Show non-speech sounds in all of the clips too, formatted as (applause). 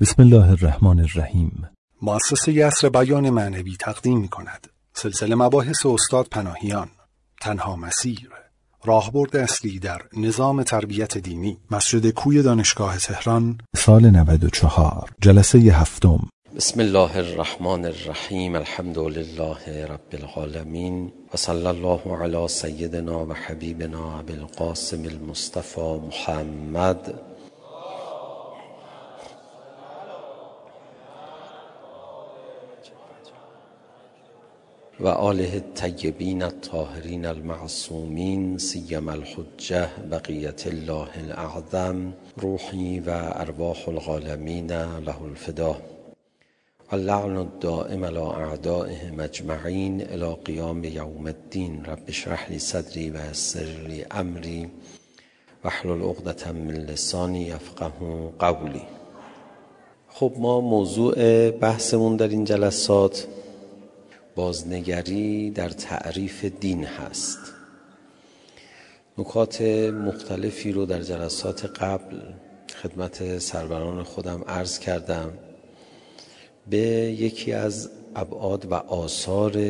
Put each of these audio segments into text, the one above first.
بسم الله الرحمن الرحیم. مؤسسه یسر بیان معنوی تقدیم می کند سلسله مباحث استاد پناهیان. تنها مسیر. راهبرد اصلی در نظام تربیت دینی. مسجد کوی دانشگاه تهران. سال 94 جلسه هفتم. بسم الله الرحمن الرحیم. الحمد لله رب العالمین. و صلی الله علی سیدنا و حبیبنا بالقاسم المصطفى محمد. و آله الطیبین الطاهرین المعصومین سیم الحجه بقیت الله الاعظم روحی و ارواح العالمین له الفدا. اللعن الدائم على اعدائهم اجمعین الى قیام یوم الدین. رب اشرح لی صدری و یسر لی امری واحلل عقدة من لسانی یفقه قولی. خب ما موضوع بحثمون در این جلسات بازنگری در تعریف دین هست. نکات مختلفی رو در جلسات قبل خدمت سروران خودم عرض کردم. به یکی از ابعاد و آثار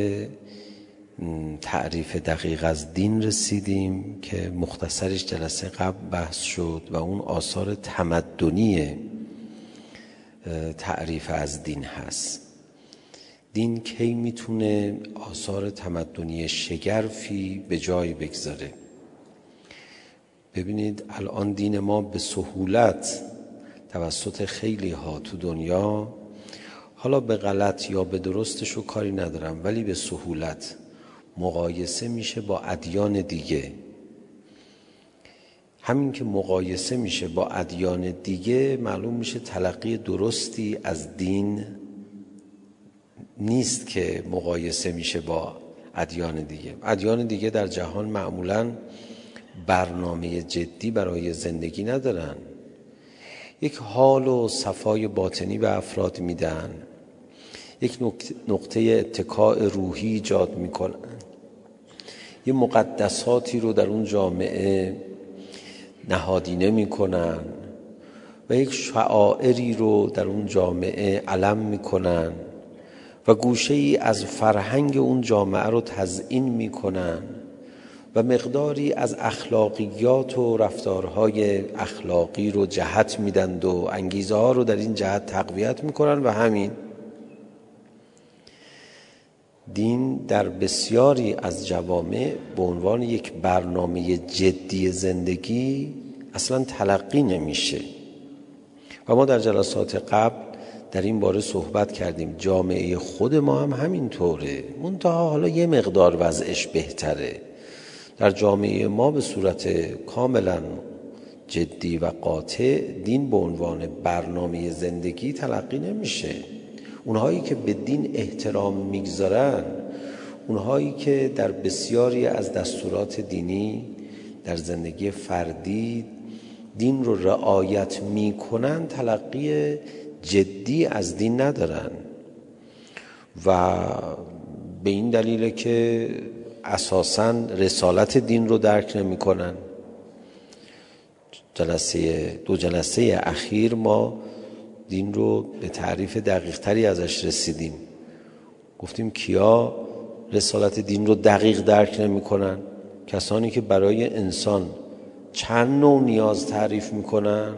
تعریف دقیق از دین رسیدیم که مختصرش جلسه قبل بحث شد و اون آثار تمدنی تعریف از دین هست. دین کی می‌تونه آثار تمدنی شگرفی به جای بگذاره؟ ببینید الان دین ما به سهولت توسط خیلی ها تو دنیا حالا به غلط یا به درستش رو کاری ندارم ولی به سهولت مقایسه میشه با ادیان دیگه. همین که مقایسه میشه با ادیان دیگه معلوم میشه تلقی درستی از دین نیست که مقایسه میشه با ادیان دیگه. ادیان دیگه در جهان معمولا برنامه جدی برای زندگی ندارن. یک حال و صفای باطنی به افراد میدن. یک نقطه اتکاع روحی ایجاد می‌کنن. یه مقدساتی رو در اون جامعه نهادینه می‌کنن و یک شعائری رو در اون جامعه علم می‌کنن. و گوشه ای از فرهنگ اون جامعه رو تزئین می‌کنن و مقداری از اخلاقیات و رفتارهای اخلاقی رو جهت میدند و انگیزه ها رو در این جهت تقویت می‌کنن و همین دین در بسیاری از جوامع به عنوان یک برنامه جدی زندگی اصلا تلقی نمیشه. و ما در جلسات قبل در این باره صحبت کردیم. جامعه خود ما هم همین طوره منتها حالا یه مقدار وضعش بهتره. در جامعه ما به صورت کاملا جدی و قاطع دین به عنوان برنامه زندگی تلقی نمیشه. اونهایی که به دین احترام می‌گذارن اونهایی که در بسیاری از دستورات دینی در زندگی فردی دین رو رعایت می‌کنن تلقی جدی از دین ندارن. و به این دلیل که اساسا رسالت دین رو درک نمی‌کنن. جلسه دو جلسه اخیر ما دین رو به تعریف دقیق تری ازش رسیدیم. گفتیم کیا رسالت دین رو دقیق درک نمی‌کنن؟ کسانی که برای انسان چند نوع نیاز تعریف می‌کنن؟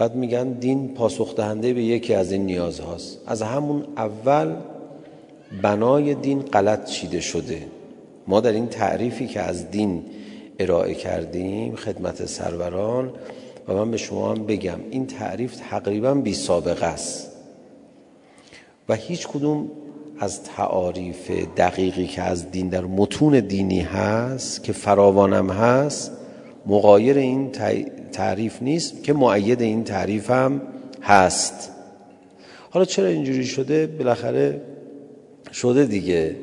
بعد میگن دین پاسخ دهنده به یکی از این نیازهاست از همون اول بنای دین غلط چیده شده. ما در این تعریفی که از دین ارائه کردیم خدمت سروران و من به شما هم بگم این تعریف تقریبا بی سابقه است. و هیچ کدوم از تعاریف دقیقی که از دین در متون دینی هست که فراوانم هست مقایر این تعریف نیست که معید این تعریف هم هست. حالا چرا اینجوری شده؟ بالاخره شده دیگه.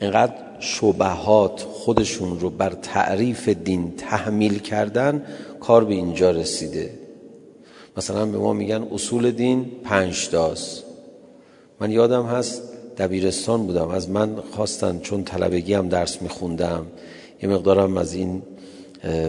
اینقدر شبهات خودشون رو بر تعریف دین تحمیل کردن کار به اینجا رسیده. مثلا به ما میگن اصول دین پنج تاست. من یادم هست دبیرستان بودم. از من خواستن چون طلبگی هم درس میخوندم یه مقدارم از این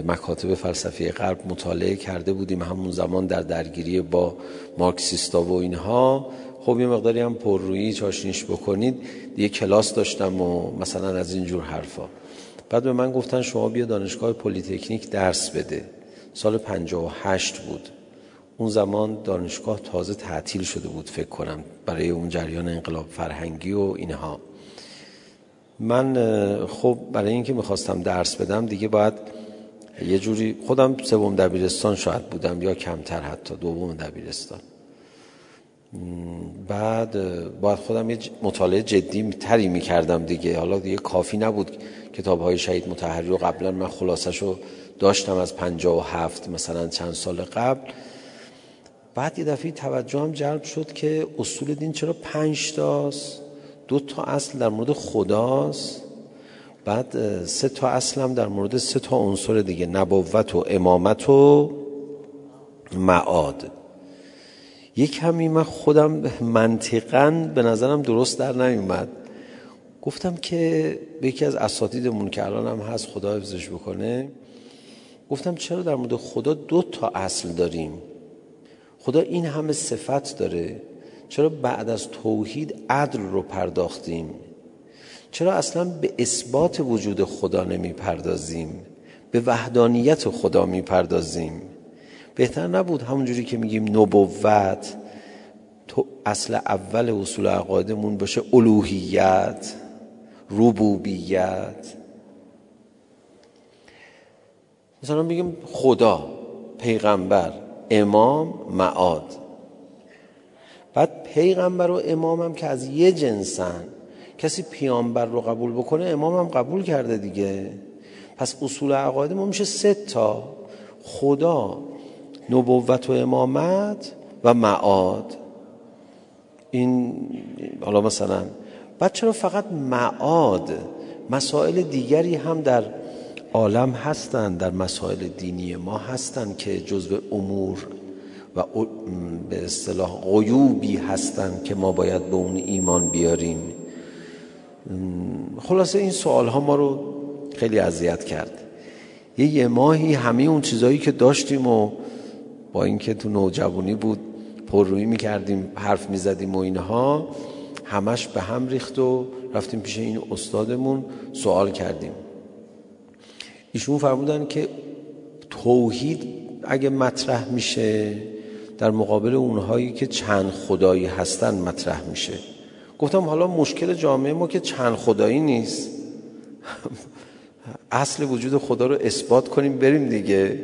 مکاتب فلسفی غرب مطالعه کرده بودیم همون زمان در درگیری با مارکسیستا و اینها. خب یه مقداری هم پررویی چاشنیش بکنید. یه کلاس داشتم و مثلا از این جور حرفا. بعد به من گفتن شما بیا دانشگاه پلیتکنیک درس بده. سال 58 بود. اون زمان دانشگاه تازه تعطیل شده بود فکر کنم برای اون جریان انقلاب فرهنگی و اینها. من خب برای اینکه می‌خواستم درس بدم دیگه باید یه جوری خودم سوم دبیرستان شاید بودم یا کمتر حتی دوم دبیرستان. بعد باید خودم یه مطالعه جدی تری می‌کردم دیگه. حالا دیگه کافی نبود کتاب های شهید متحری و قبلا من خلاصش رو داشتم از پنجا و هفت مثلا چند سال قبل. بعد یه دفعه توجه هم جلب شد که اصول دین چرا پنج تاست؟ دو تا اصل در مورد خداست. بعد سه تا اصل هم در مورد سه تا عنصر دیگه نبوت و امامت و معاد. یک کمی من خودم منطقا به نظرم درست در نیومد. گفتم که به یکی از اساتیدمون که الان هم هست خدا حفظش بکنه. گفتم چرا در مورد خدا دو تا اصل داریم؟ خدا این همه صفت داره. چرا بعد از توحید عدل رو پرداختیم؟ چرا اصلا به اثبات وجود خدا نمی پردازیم به وحدانیت خدا می پردازیم بهتر نبود همونجوری که میگیم نبوت تو اصل اول اصول عقایدمون باشه الوهیت ربوبیت. مثلا میگیم خدا پیغمبر امام معاد. بعد پیغمبر و امام هم که از یه جنسن. کسی پیامبر رو قبول بکنه امام هم قبول کرده دیگه. پس اصول عقاید ما میشه سه تا. خدا نبوت و امامت و معاد. این حالا مثلا بعد چرا فقط معاد؟ مسائل دیگری هم در عالم هستند در مسائل دینی ما هستند که جزو امور و به اصطلاح غیوبی هستند که ما باید به اون ایمان بیاریم. خلاصه این سوال ها ما رو خیلی اذیت کرد. یه یه ماهی همه اون چیزایی که داشتیم و با اینکه تو نوجوانی بود پررویی می‌کردیم حرف می‌زدیم و اینها همش به هم ریخت و رفتیم پیش این استادمون سوال کردیم. ایشون فرمودن که توحید اگه مطرح میشه در مقابل اونهایی که چند خدایی هستن مطرح میشه. گفتم حالا مشکل جامعه ما که چند خدایی نیست. اصل وجود خدا رو اثبات کنیم بریم دیگه.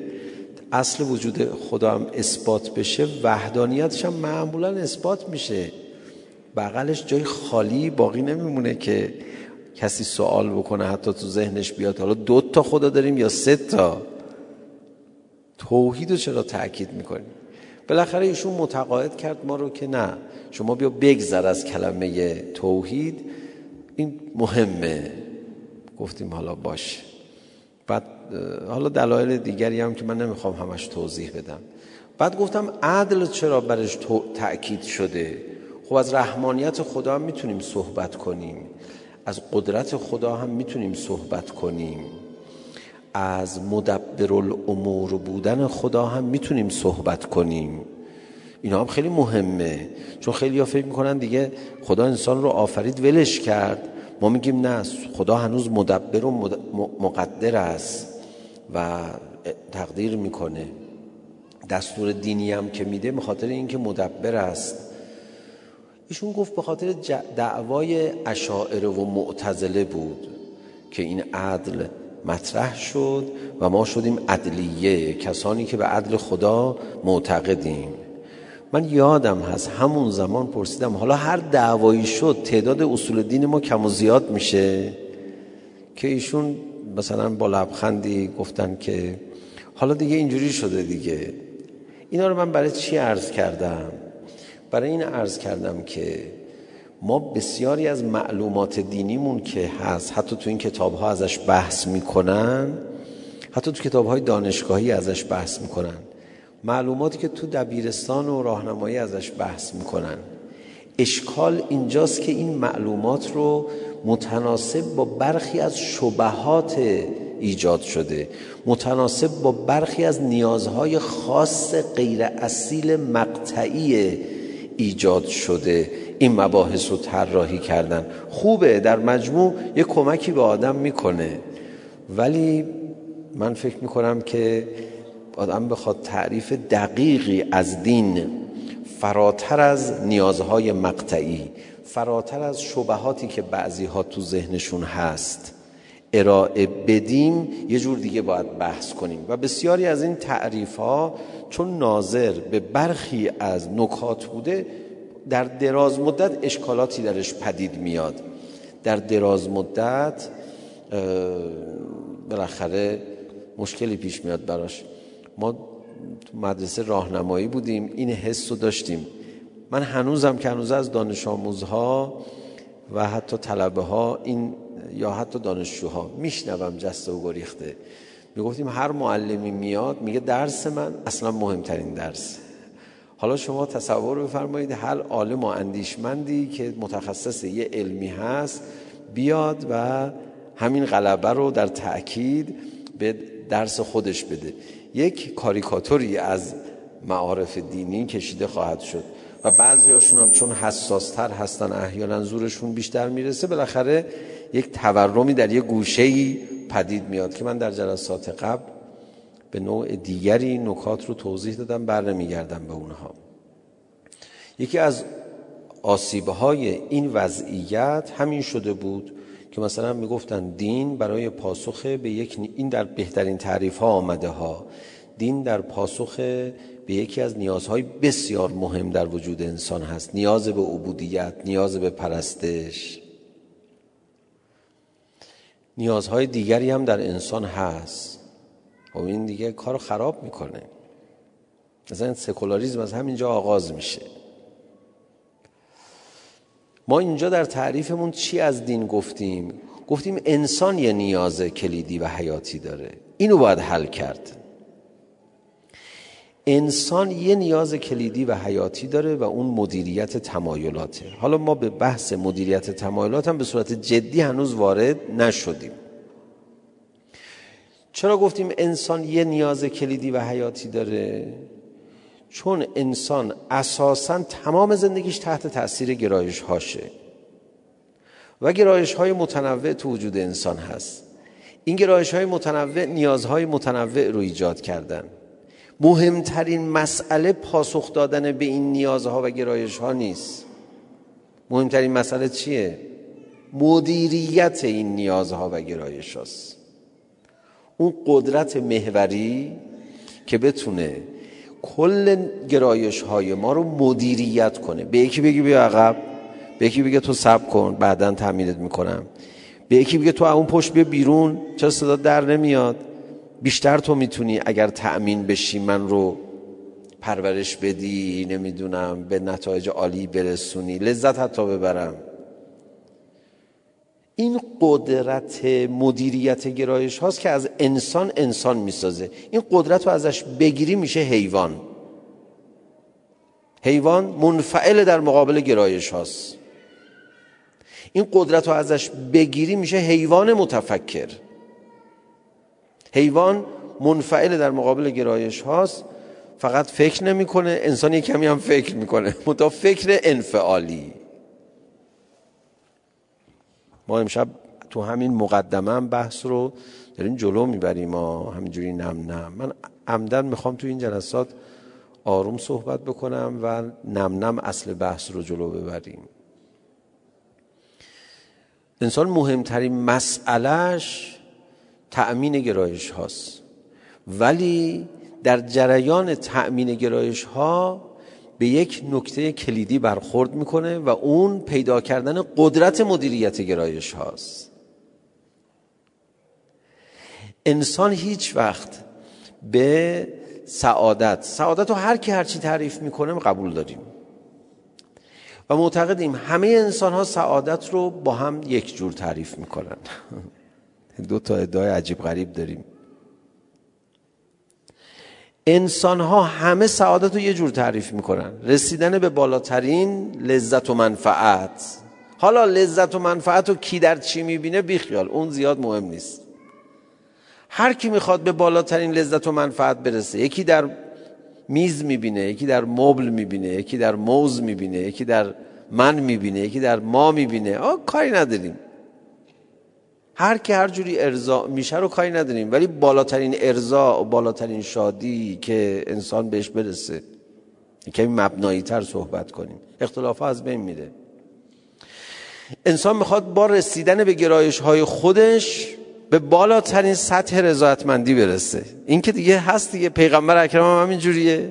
اصل وجود خدا هم اثبات بشه وحدانیتش هم معمولا اثبات میشه. بغلش جای خالی باقی نمیمونه که کسی سوال بکنه حتی تو ذهنش بیاد حالا دو تا خدا داریم یا سه تا؟ توحید رو چرا تأکید می‌کنیم؟ بالاخره ایشون متقاعد کرد ما رو که نه. شما بیا بگذر از کلمه توحید. این مهمه. گفتیم حالا باش. بعد حالا دلایل دیگری هم که من نمی‌خوام همش توضیح بدم. بعد گفتم عدل چرا برش تأکید شده؟ خب از رحمانیت خدا هم می‌تونیم صحبت کنیم. از قدرت خدا هم می‌تونیم صحبت کنیم. از مدبر الامور بودن خدا هم می‌تونیم صحبت کنیم. اینا هم خیلی مهمه. چون خیلی ها فکر می‌کنن دیگه خدا انسان رو آفرید ولش کرد. ما میگیم نه خدا هنوز مدبر و مقدر است و تقدیر می‌کنه. دستور دینی هم که میده به خاطر اینکه مدبر است. ایشون گفت به خاطر دعوای اشاعره و معتزله بود که این عدل مطرح شد و ما شدیم عدلیه کسانی که به عدل خدا معتقدیم. من یادم هست همون زمان پرسیدم حالا هر دعوایی شد تعداد اصول دین ما کم و زیاد میشه؟ که ایشون مثلا با لبخندی گفتن که حالا دیگه اینجوری شده دیگه. اینا رو من برای چی عرض کردم؟ برای این عرض کردم که ما بسیاری از معلومات دینیمون که هست حتی تو این کتاب ها ازش بحث می‌کنن حتی تو کتاب های دانشگاهی ازش بحث می‌کنن. معلوماتی که تو دبیرستان و راهنمایی ازش بحث می‌کنن. اشکال اینجاست که این معلومات رو متناسب با برخی از شبهات ایجاد شده. متناسب با برخی از نیازهای خاص غیر اصیل مقطعی ایجاد شده. این مباحث رو طراحی کردن. خوبه در مجموع یه کمکی به آدم می‌کنه. ولی من فکر می‌کنم که آدم بخواد تعریف دقیقی از دین فراتر از نیازهای مقطعی فراتر از شبهاتی که بعضی ها تو ذهنشون هست. ارائه بدیم یه جور دیگه باید بحث کنیم. و بسیاری از این تعریف ها چون ناظر به برخی از نکات بوده در دراز مدت اشکالاتی درش پدید میاد. در دراز مدت بالاخره مشکلی پیش میاد براش. ما تو مدرسه راهنمایی بودیم این حس رو داشتیم. من هنوزم که هنوز از دانش آموزها و حتی طلبه ها این یا حتی دانشجوها میشنوم جسته و گریخته. می‌گفتیم هر معلمی میاد میگه درس من اصلا مهمترین درس حالا شما تصور بفرمایید هر عالم و اندیشمندی که متخصص یه علمی هست بیاد و همین غلبه رو در تأکید به درس خودش بده. یک کاریکاتوری از معارف دینی کشیده خواهد شد و بعضی هاشون هم چون حساستر هستن احیانا زورشون بیشتر می‌رسه بالاخره یک تورمی در یک گوشه پدید میاد که من در جلسات قبل به نوع دیگری نکات رو توضیح دادم بر نمیگردم به اونها. یکی از آسیبهای این وضعیت همین شده بود که مثلا می‌گفتن دین برای پاسخ به یک این در بهترین تعریف ها آمده ها دین در پاسخ به یکی از نیازهای بسیار مهم در وجود انسان هست. نیاز به عبودیت نیاز به پرستش. نیازهای دیگری هم در انسان هست. و خب این دیگه کار خراب می‌کنه. مثلا سکولاریزم از همینجا آغاز میشه. ما اینجا در تعریفمون چی از دین گفتیم؟ گفتیم انسان یه نیاز کلیدی و حیاتی داره. اینو باید حل کرد. انسان یه نیاز کلیدی و حیاتی داره و اون مدیریت تمایلاته. حالا ما به بحث مدیریت تمایلات هم به صورت جدی هنوز وارد نشدیم. چرا گفتیم انسان یه نیاز کلیدی و حیاتی داره؟ چون انسان اساسا تمام زندگیش تحت تاثیر گرایش هاشه و گرایش های متنوع تو وجود انسان هست. این گرایش های متنوع نیازهای متنوع رو ایجاد کردن. مهمترین مسئله پاسخ دادن به این نیازها و گرایش ها نیست. مهمترین مسئله چیه؟ مدیریت این نیازها و گرایش هاست اون قدرت محوری که بتونه کل گرایش های ما رو مدیریت کنه. به یکی بگی بیا عقب به یکی بگه تو سب کن بعدا تعمیرت می‌کنم. به یکی بگه تو اون پشت بیا بیرون چرا صدا در نمیاد؟ بیشتر تو می‌تونی اگر تأمین بشی من رو پرورش بدی نمی‌دونم به نتایج عالی برسونی لذت حتی ببرم. این قدرت مدیریت گرایش هاست که از انسان انسان می‌سازه. این قدرت رو ازش بگیری میشه حیوان. حیوان منفعل در مقابل گرایش هاست. این قدرت رو ازش بگیری میشه حیوان متفکر. حیوان منفعل در مقابل گرایش هاست. فقط فکر نمی‌کنه انسان یک کمی هم فکر می‌کنه. (laughs) متا فکر انفعالی. ما امشب تو همین مقدمه هم بحث رو داریم جلو می‌بریم. ما همینجوری نم نم. من عمدن می‌خوام تو این جلسات آروم صحبت بکنم و نم نم اصل بحث رو جلو ببریم. انسان مهمترین مسئلهش تأمین گرایش هاست. ولی در جریان تأمین گرایش ها به یک نکته کلیدی برخورد می‌کنه و اون پیدا کردن قدرت مدیریت گرایش هاست. انسان هیچ وقت به سعادت سعادت رو هر کی هرچی تعریف می‌کنه قبول داریم. و معتقدیم همه انسان ها سعادت رو با هم یک جور تعریف می‌کنن. (laughs) دو تا ادعای عجیب غریب داریم. انسان ها همه سعادت رو یه جور تعریف می‌کنن. رسیدن به بالاترین لذت و منفعت. حالا لذت و منفعت رو کی در چی می‌بینه؟ بیخیال اون زیاد مهم نیست. هر کی می‌خواد به بالاترین لذت و منفعت برسه یکی در میز می‌بینه یکی در مبل می‌بینه یکی در موز می‌بینه یکی در من می‌بینه یکی در ما می‌بینه. آه کاری نداریم. هر کی هر جوری ارضا میشه رو کاری نداریم. ولی بالاترین ارضا و بالاترین شادی که انسان بهش برسه کمی مبنایی تر صحبت کنیم. اختلاف از بین میره. انسان می‌خواد با رسیدن به گرایش های خودش به بالاترین سطح رضایتمندی برسه. این که دیگه هست دیگه. پیغمبر اکرم هم همین جوریه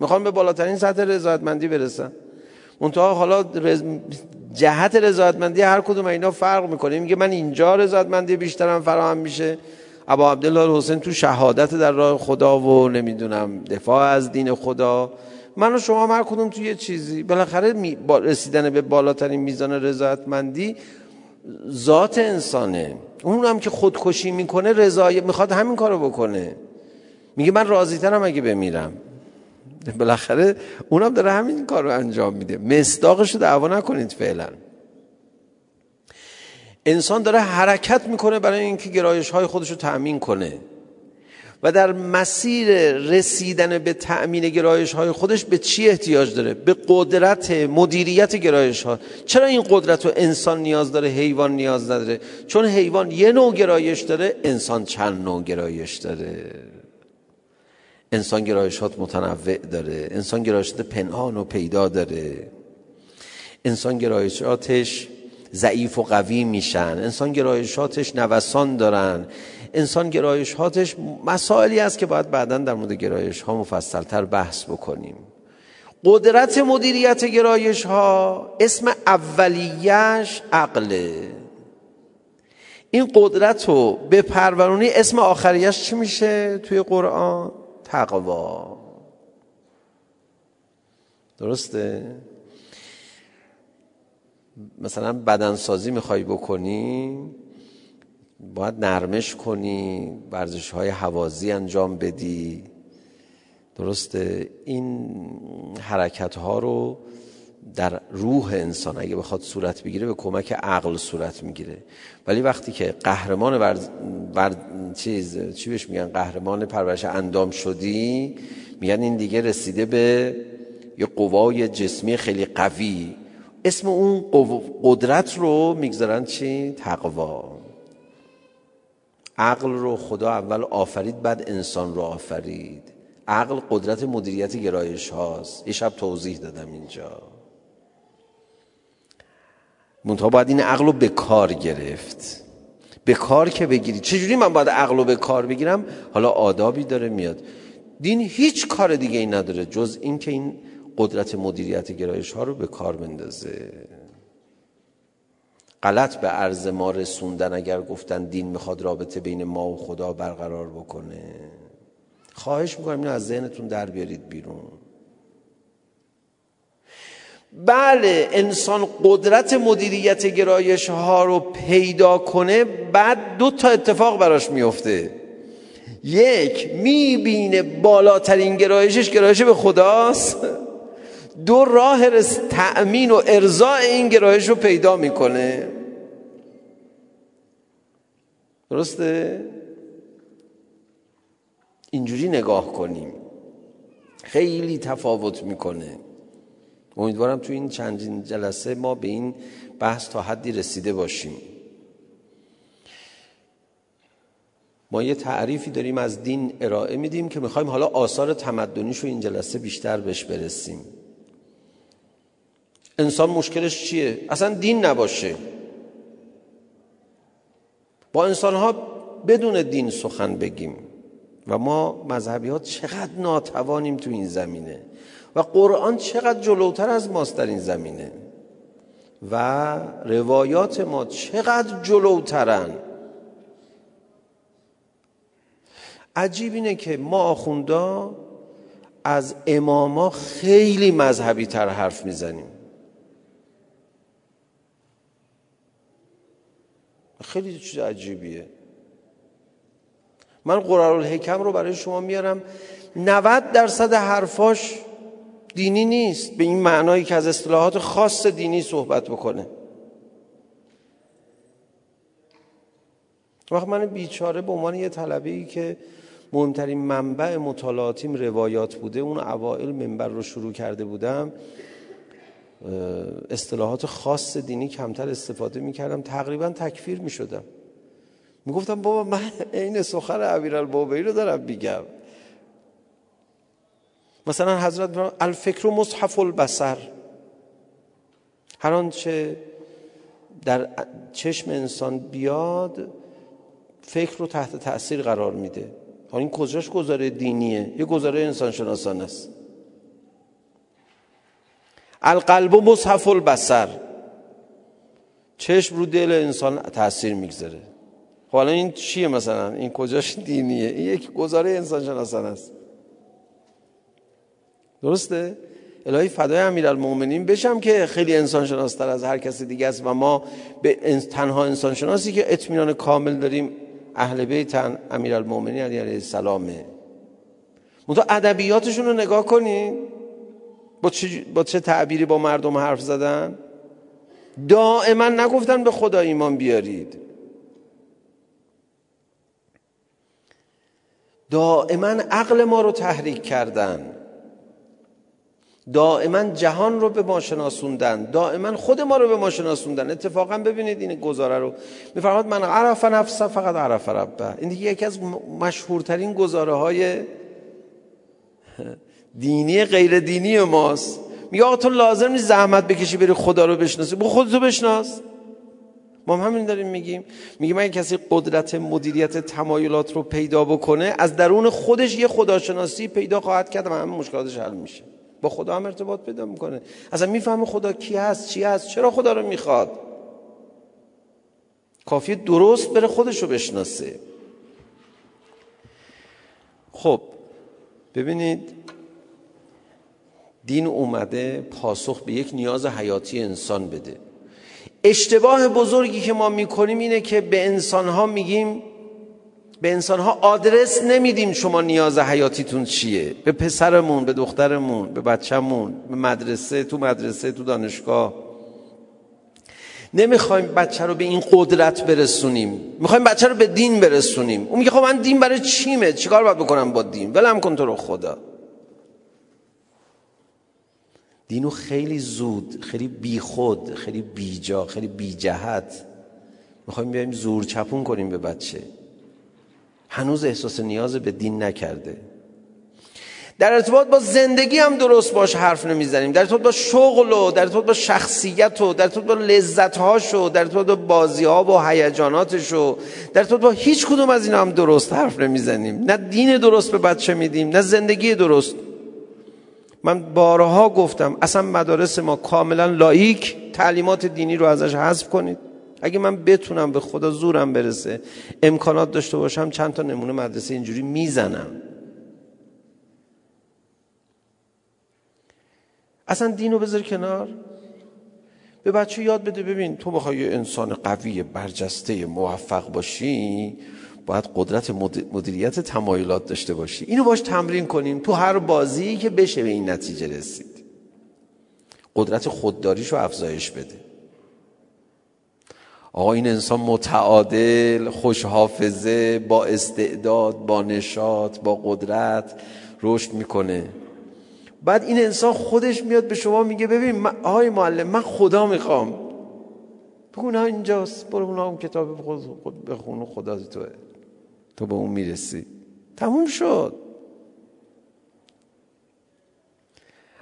می‌خوان به بالاترین سطح رضایتمندی برسن. منتها حالا. جهت رضایتمندی هر کدوم اینا فرق می‌کنه. میگه من اینجا رضایتمندی بیشترم فراهم میشه. ابا عبدالله حسین تو شهادت در راه خدا و نمی‌دونم دفاع از دین خدا. من و شما هر کدوم تو یه چیزی. بالاخره می... رسیدن به بالاترین میزان رضایتمندی ذات انسانه. اون هم که خودکشی می‌کنه رضایت می‌خواد همین کارو بکنه. میگه من راضی ترم اگه بمیرم. (laughs) بالاخره اونم داره همین کار رو انجام میده. مصداقش رو دعوا نکنید فعلا. انسان داره حرکت می‌کنه برای اینکه گرایش های خودش رو تأمین کنه. و در مسیر رسیدن به تأمین گرایش های خودش به چی احتیاج داره؟ به قدرت مدیریت گرایش ها چرا این قدرت رو انسان نیاز داره حیوان نیاز نداره؟ چون حیوان یه نوع گرایش داره انسان چند نوع گرایش داره؟ انسان گرایشات متنوع داره. انسان گرایشات پنهان و پیدا داره. انسان گرایشاتش ضعیف و قوی میشن. انسان گرایشاتش نوسان دارن. انسان گرایشاتش مسائلی است که باید بعدا در مورد گرایش ها مفصلتر بحث بکنیم. قدرت مدیریت گرایش ها اسم اولیش عقله. این قدرت رو به پرورونی اسم آخریش چی میشه توی قرآن؟ تقوا. درسته؟ مثلا بدنسازی می‌خوای بکنی باید نرمش کنی ورزش های حوازی انجام بدی. درسته؟ این حرکت ها رو در روح انسان اگه بخواد صورت بگیره به کمک عقل صورت می‌گیره. ولی وقتی که قهرمان ورز... ور... چیز چی بهش میگن؟ قهرمان پرورش اندام شدی میگن این دیگه رسیده به یه قوای جسمی خیلی قوی. اسم اون قدرت رو می‌گذارن چی؟ تقوا. عقل رو خدا اول آفرید بعد انسان رو آفرید. عقل قدرت مدیریت گرایش هاست. یه شب توضیح دادم اینجا. منتها باید این عقل رو به کار گرفت. به کار که بگیری. چجوری من باید عقل رو به کار بگیرم؟ حالا آدابی داره میاد. دین هیچ کار دیگه ای نداره جز این که این قدرت مدیریت گرایش ها رو به کار بندازه. غلط به عرض ما رسوندن اگر گفتن دین می‌خواد رابطه بین ما و خدا برقرار بکنه. خواهش می‌کنم اینو از ذهنتون در بیارید بیرون. بله انسان قدرت مدیریت گرایش ها رو پیدا کنه بعد دو تا اتفاق براش میفته یک می‌بینه بالاترین گرایشش گرایش به خداست. دو راه تأمین و ارضاء این گرایش رو پیدا می‌کنه. درسته؟ اینجوری نگاه کنیم. خیلی تفاوت می‌کنه. امیدوارم تو این چندین جلسه ما به این بحث تا حدی رسیده باشیم. ما یه تعریفی داریم از دین ارائه میدیم که می‌خوایم حالا آثار تمدنیش رو این جلسه بیشتر بهش برسیم. انسان مشکلش چیه؟ اصلا دین نباشه. با انسان ها بدون دین سخن بگیم. و ما مذهبی ها چقدر ناتوانیم تو این زمینه؟ و قرآن چقدر جلوتر از ماست در این زمینه؟ و روایات ما چقدر جلوترن؟ عجیب اینه که ما آخوندا از اماما خیلی مذهبی تر حرف می‌زنیم. خیلی چیز عجیبیه. من قرار الحکم رو برای شما میارم. 90 درصد حرفاش دینی نیست. به این معنایی که از اصطلاحات خاص دینی صحبت بکنه. وقت من بیچاره به عنوان یه طلبه ای که مهمترین منبع مطالعاتیم روایات بوده اون اوائل منبر رو شروع کرده بودم اصطلاحات خاص دینی کمتر استفاده می‌کردم. تقریبا تکفیر می‌شدم. می‌گفتم بابا من این سخن امیرالمومنین رو دارم میگم. مثلا حضرت الفکر و مصحف البصر. هر آنچه در چشم انسان بیاد فکر رو تحت تاثیر قرار میده. حالا این کجاش گزاره دینیه؟ یه گزاره انسان شناسان است. القلب و مصحف البصر. چشم رو دل انسان تاثیر می‌گذاره. حالا این چیه مثلا؟ این کجاش دینیه؟ این یک گزاره انسان شناسان است. درسته؟ الهی فدای امیرالمومنین بشم که خیلی انسان شناستر از هر کسی دیگه است و ما به تنها انسان شناسی که اطمینان کامل داریم اهل بیت امیرالمومنین علی علیه السلامه. منتها ادبیاتشون رو نگاه کنین. با چه, با چه تعبیری با مردم حرف زدن؟ دائما نگفتن به خدا ایمان بیارید. دائما عقل ما رو تحریک کردن. دائما جهان رو به ما شناسوندن دائما خود ما رو به ما شناسوندن. اتفاقا ببینید این گزاره رو. میفرماد من عرف نفسه فقط عرف ربه. این دیگه یکی از مشهورترین گزاره های (laughs) دینی غیر دینی ماست. میگه آقا تو لازم نیست زحمت بکشی بری خدا رو بشناسی. بو خودتو بشناس. ما هم همین داریم میگیم. میگیم اگه کسی قدرت مدیریت تمایلات رو پیدا بکنه از درون خودش یه خداشناسی پیدا خواهد کرد و همه مشکلاتش حل میشه. با خدا هم ارتباط پیدا می‌کنه. اصلا می‌فهمه خدا کی هست چی هست چرا خدا رو می‌خواد. کافی درست بره خودش رو بشناسه. خب ببینید دین اومده پاسخ به یک نیاز حیاتی انسان بده. اشتباه بزرگی که ما می‌کنیم اینه که به انسانها میگیم به انسانها آدرس نمیدیم شما نیاز حیاتیتون چیه. به پسرمون به دخترمون به بچهمون به مدرسه تو مدرسه تو دانشگاه. نمی‌خوایم بچه رو به این قدرت برسونیم. می‌خوایم بچه رو به دین برسونیم. اون میگه خب من دین برای چیمه؟ چیکار باید بکنم با دین؟ ولم کن تو رو خدا. دینو خیلی زود خیلی بیخود خیلی بیجا خیلی بیجهت می‌خوایم بیایم زور چپون کنیم به بچه. هنوز احساس نیاز به دین نکرده. در ارتباط با زندگی هم درست باش حرف نمی‌زنیم. در ارتباط با شغل و در ارتباط با شخصیت و در ارتباط با لذت و در ارتباط با بازی ها و هیجاناتش و در ارتباط با هیچ کدوم از اینا هم درست حرف نمی‌زنیم. نه دین درست به بچه میدیم نه زندگی درست. من بارها گفتم اصلا مدارس ما کاملا لایک تعلیمات دینی رو ازش حذف کنید. اگه من بتونم به خدا زورم برسه امکانات داشته باشم چند تا نمونه مدرسه اینجوری می‌زنم. اصلا دین رو بذار کنار. به بچه یاد بده ببین تو بخوای یه انسان قوی برجسته موفق باشی باید قدرت مدیریت تمایلات داشته باشی. اینو باش تمرین کنیم تو هر بازی که بشه به این نتیجه رسید. قدرت خودداریش رو افزایش بده. آقا این انسان متعادل خوش حافظه با استعداد با نشاط با قدرت رشد می‌کنه. بعد این انسان خودش میاد به شما میگه ببین آقای معلم من خدا می‌خوام. بگو نه اینجاست. برو اون کتاب خود بخون خدا توه. تو به اون می‌رسی. تموم شد.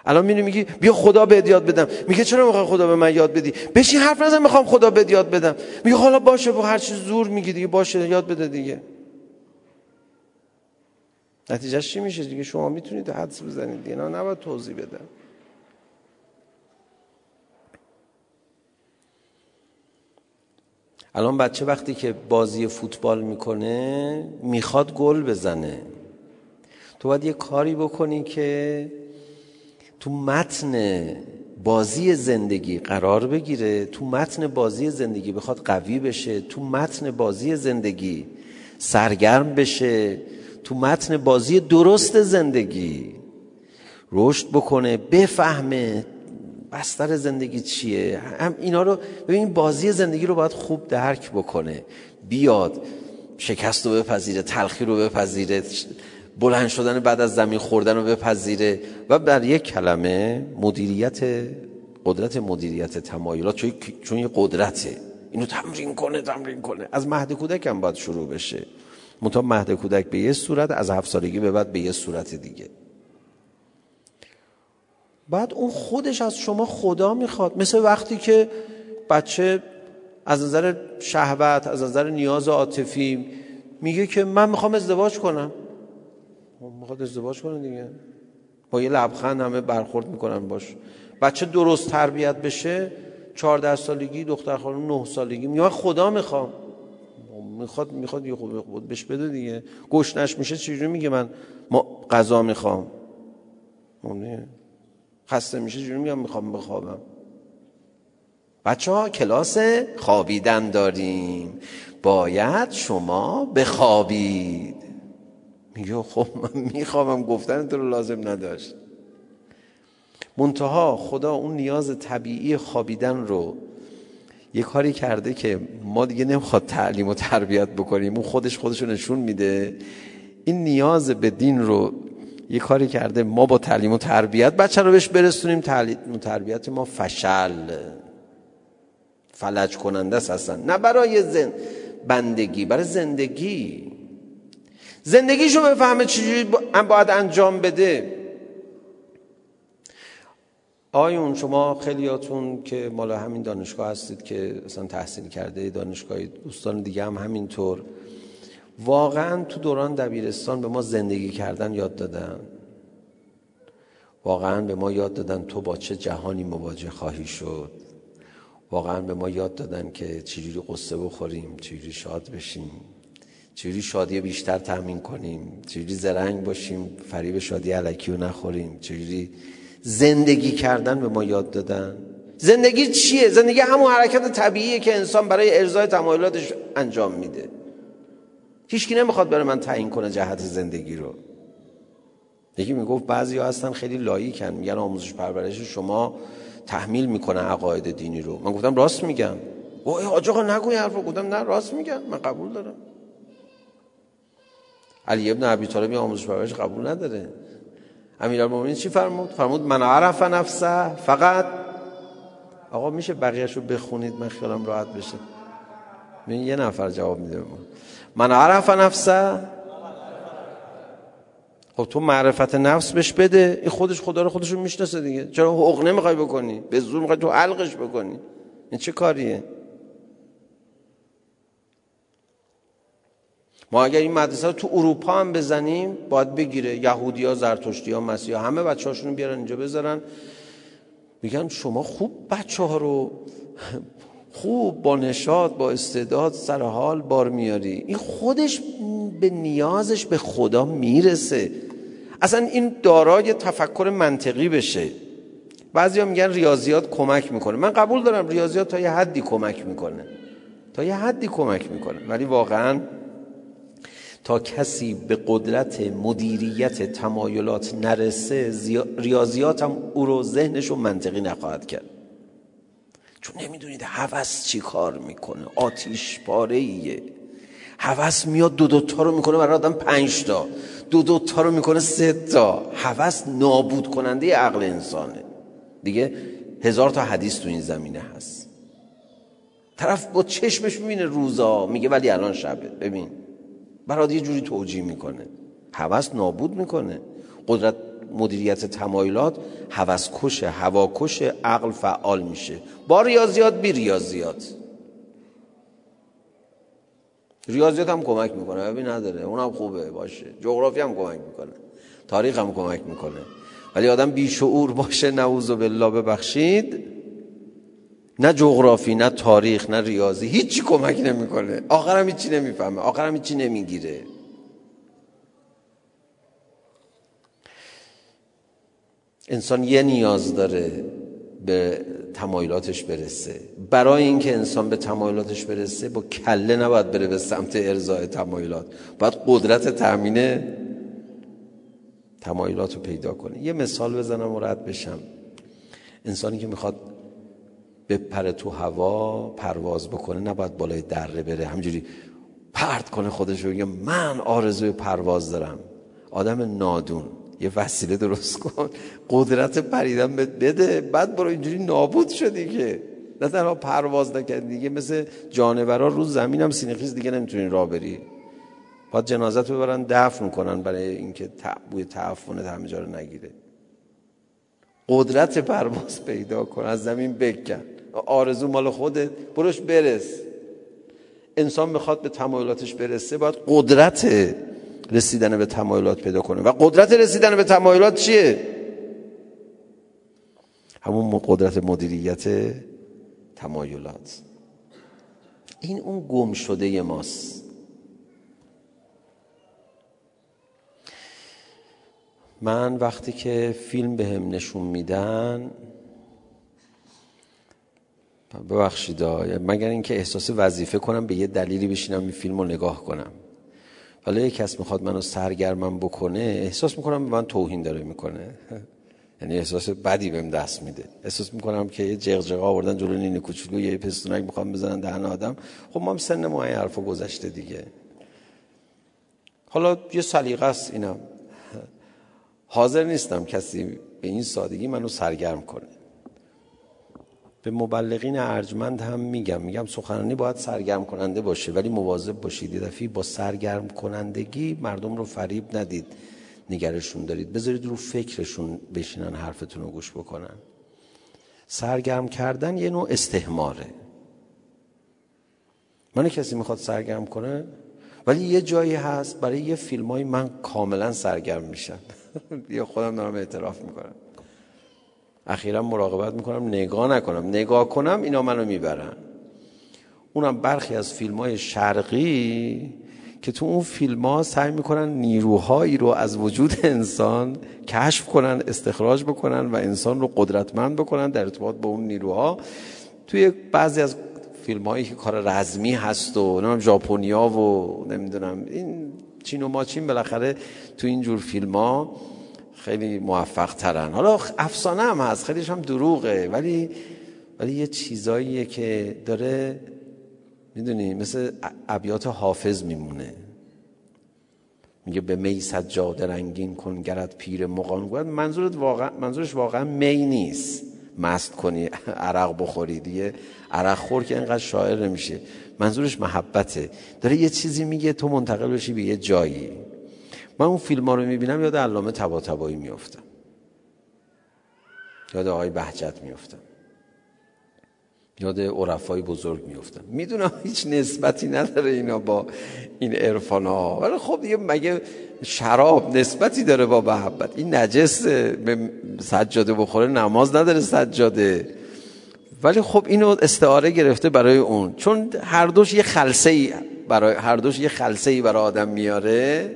الان میری میگی بیا خدا بهت یاد بدم. میگه چرا می‌خوای خدا به من یاد بدی؟ بشین حرف نزن می‌خوام خدا بهت یاد بدم. میگه حالا باشه با هر چیز زور میگی دیگه باشه یاد بده دیگه. نتیجهش چی میشه دیگه؟ شما می‌تونید حدس بزنید دیگه. نه نباید توضیح بدم الان بچه وقتی که بازی فوتبال می‌کنه می‌خواد گل بزنه. تو باید یه کاری بکنی که تو متن بازی زندگی قرار بگیره تو متن بازی زندگی بخواد قوی بشه تو متن بازی زندگی سرگرم بشه تو متن بازی درست زندگی رشد بکنه بفهمه بستر زندگی چیه. هم اینا رو ببین بازی زندگی رو باید خوب درک بکنه. بیاد شکست رو بپذیره تلخی رو بپذیره بلند شدن بعد از زمین خوردن رو بپذیره و بر یک کلمه مدیریت قدرت مدیریت تمایلات چون یه قدرته. اینو تمرین کنه تمرین کنه. از مهد کودک هم باید شروع بشه. منتها مهد کودک به یه صورت از هفت سالگی به بعد به یه صورت دیگه. بعد اون خودش از شما خدا می‌خواد. مثل وقتی که بچه از نظر شهوت از نظر نیاز عاطفی میگه که من می‌خوام ازدواج کنم. می‌خواد ازدواج کنه دیگه. با یه لبخند همه برخورد می‌کنن باش. بچه درست تربیت بشه چهارده سالگی دختر خانم نه سالگی. میگه خدا می‌خوام. می‌خواد می‌خواد یه خود بهش بده دیگه. گشنش میشه چجوری میگه من؟ ما غذا می‌خوام. خسته میشه چجوری میگم می‌خوام بخوابم؟ بچه ها کلاس خوابیدن داریم. باید شما بخوابید. میگه خب من میخوابم گفتن تو رو لازم نداشت. منتها خدا اون نیاز طبیعی خوابیدن رو یه کاری کرده که ما دیگه نمی‌خواد تعلیم و تربیت بکنیم اون خودش خودش رو نشون میده. این نیاز به دین رو یه کاری کرده ما با تعلیم و تربیت بچه رو بهش برسونیم. تعلیم و تربیت ما فشل. فلج کننده است اصلا. نه برای زن بندگی برای زندگی. زندگیشو بفهمه چجوری باید انجام بده. آیون شما خیلیاتون که مال همین دانشگاه هستید که اصلا تحصیل کرده دانشگاهی دوستان دیگه هم همینطور. واقعا تو دوران دبیرستان به ما زندگی کردن یاد دادن. واقعا به ما یاد دادن تو با چه جهانی مواجه خواهی شد. واقعا به ما یاد دادن که چجوری قصه بخوریم چجوری شاد بشیم. چجوری شادی بیشتر تامین کنیم؟ چجوری زرنگ باشیم؟ فریب شادی علکی رو نخوریم؟ چجوری زندگی کردن به ما یاد دادن؟ زندگی چیه؟ زندگی همون حرکت طبیعیه که انسان برای ارزای تمایلاتش انجام میده. هیچکی نمی‌خواد برای من تعیین کنه جهت زندگی رو. یکی می‌گفت بعضی ها هستن خیلی لاییکن میگن آموزش پرورش شما تحمیل می‌کنه عقاید دینی رو. من گفتم راست میگم. اوه حاج آقا نگوی حرفو. گفتم نه راست میگم. من قبول دارم. علی ابن ابی طالب آموزش پرورش قبول نداره. امیرالمومنین چی فرمود؟ فرمود من عرف نفسه فقط آقا میشه بقیهش رو بخونید؟ من خیالم راحت بشه. من یه نفر جواب میده ما. من عرف نفسه. خب تو معرفت نفس بهش بده. این خودش خدا رو خودشون می‌شناسه دیگه. چرا؟ حق نمی‌خوای بکنی. به زور می‌خوای تو علقش بکنی. این چه کاریه؟ ما اگر این مدرسه رو تو اروپا هم بزنیم باید بگیره یهودی ها زرتشتی ها مسیح همه بچه هاشون بیارن اینجا بذارن. میگن شما خوب بچه ها رو خوب با نشاط با استعداد سر حال بار میاری. این خودش به نیازش به خدا می‌رسه. اصلا این دارای تفکر منطقی بشه. بعضی ها میگن ریاضیات کمک می‌کنه. من قبول دارم ریاضیات تا یه حدی کمک می‌کنه. تا یه حدی کمک می‌کنه. ولی واقعا تا کسی به قدرت مدیریت تمایلات نرسه ریاضیات هم او رو ذهنش رو منطقی نخواهد کرد. چون نمی‌دونید هوس چی کار می‌کنه. آتیش پاره ایه هوس میاد دو دوتا رو می‌کنه برای آدم پنج تا. دو دوتا رو می‌کنه سه تا. هوس نابود کننده عقل انسانه. دیگه هزار تا حدیث تو این زمینه هست. طرف با چشمش می‌بینه روزا. میگه ولی الان شبه. ببین. برات یه جوری توجیه می‌کنه. هوس نابود می‌کنه. قدرت مدیریت تمایلات هوس کشه هوا کشه عقل فعال میشه. با ریاضیات بی ریاضیات ریاضیات هم کمک می‌کنه. ببین نداره. اونم خوبه. باشه. جغرافی هم کمک می‌کنه. تاریخ هم کمک می‌کنه. ولی آدم بیشعور باشه. نعوذ بالله. ببخشید. نه جغرافی نه تاریخ نه ریاضی هیچی کمک نمی‌کنه. آخرم هیچی نمی‌فهمه. آخرم هیچی نمی‌گیره. انسان یه نیاز داره به تمایلاتش برسه. برای اینکه انسان به تمایلاتش برسه با کله نباید بره به سمت ارزای تمایلات. باید قدرت تامین تمایلات رو پیدا کنه. یه مثال بزنم و رد بشم. انسانی که می‌خواد بپره تو هوا پرواز بکنه نباید بالای دره بره. همجوری پرد کنه خودش بگه من آرزوی پرواز دارم. آدم نادون. یه وسیله درست کن. قدرت پریدن بده. بعد برو اینجوری نابود شدی که. نه تنها پرواز نکرد دیگه مثل جانورا رو زمین هم سینخیز دیگه نمی‌تونی راه بری. باید جنازت ببرن دفن کنن برای اینکه بوی تعفن همه جا رو نگیره. قدرت پرواز پیدا کن از زمین بکن. آرزو مال خودت. بروش برس. انسان می‌خواد به تمایلاتش برسه باید قدرت رسیدن به تمایلات پیدا کنه. و قدرت رسیدن به تمایلات چیه؟ همون قدرت مدیریت تمایلات. این اون گم شده ماست. من وقتی که فیلم به هم نشون میدن ببخشید مگر اینکه احساس وظیفه کنم به یه دلیلی بشینم این فیلم رو نگاه کنم. ولی یک کس می‌خواد منو سرگرمم بکنه احساس می‌کنم به من توهین داره می‌کنه. (laughs) یعنی احساس بدی بهم دست میده. احساس می‌کنم که یه جغجغه آوردن جلو نینه کوچولو یه پستونک می‌خوام بزنن دهن آدم. خب ما هم سن ما این حرفا گذشته دیگه. حالا یه سلیقه است اینم. (laughs) حاضر نیستم کسی به این سادگی منو سرگرم کنه. به مبلغین ارجمند هم میگم. میگم سخنرانی باید سرگرم کننده باشه ولی مواظب باشید. یه دفعه با سرگرم کنندگی مردم رو فریب ندید نگرشون دارید. بذارید رو فکرشون بشینن حرفتون رو گوش بکنن. سرگرم کردن یه نوع استهماره. من کسی می‌خواد سرگرم کنه؟ ولی یه جایی هست برای یه فیلم های من کاملا سرگرم میشم. (laughs) یا خودم دارم اعتراف می‌کنم. اخیرا مراقبت می‌کنم نگاه نکنم. نگاه کنم اینا منو می‌برن. اونم برخی از فیلم های شرقی که تو اون فیلم ها سعی می‌کنن نیروهایی رو از وجود انسان کشف کنن استخراج بکنن و انسان رو قدرتمند بکنن در ارتباط با اون نیروها. توی بعضی از فیلم هایی که کار رزمی هست و نمی‌دونم ژاپنیا و نمی‌دونم این چین و ماچین بالاخره تو این جور فیلم ها خیلی موفق ترن حالا افسانه هم هست خیلیش هم دروغه ولی ولی یه چیزاییه که داره می‌دونی مثل ابیات حافظ میمونه. میگه به می سجاده رنگین کن گرد پیر مقان گوید منظورت واقعا منظورش واقعا می نیست. مست کنی عرق بخوری. دیگه عرق خور که اینقدر شاعر نمیشه منظورش محبته. داره یه چیزی میگه تو منتقل بشی به یه جایی. من اون فیلم ها رو می‌بینم یاد علامه تبا تبایی میفتم یاد آقای بهجت میفتم یاد عرفای بزرگ میفتم می‌دونم هیچ نسبتی نداره اینا با این عرفان ها ولی خب دیگه مگه شراب نسبتی داره با محبت؟ این نجس به سجاده بخوره نماز نداره سجاده. ولی خب اینو استعاره گرفته برای اون. چون هر دوش یه خلصه ای برای هر دوش یه خلصه ای برای آدم میاره.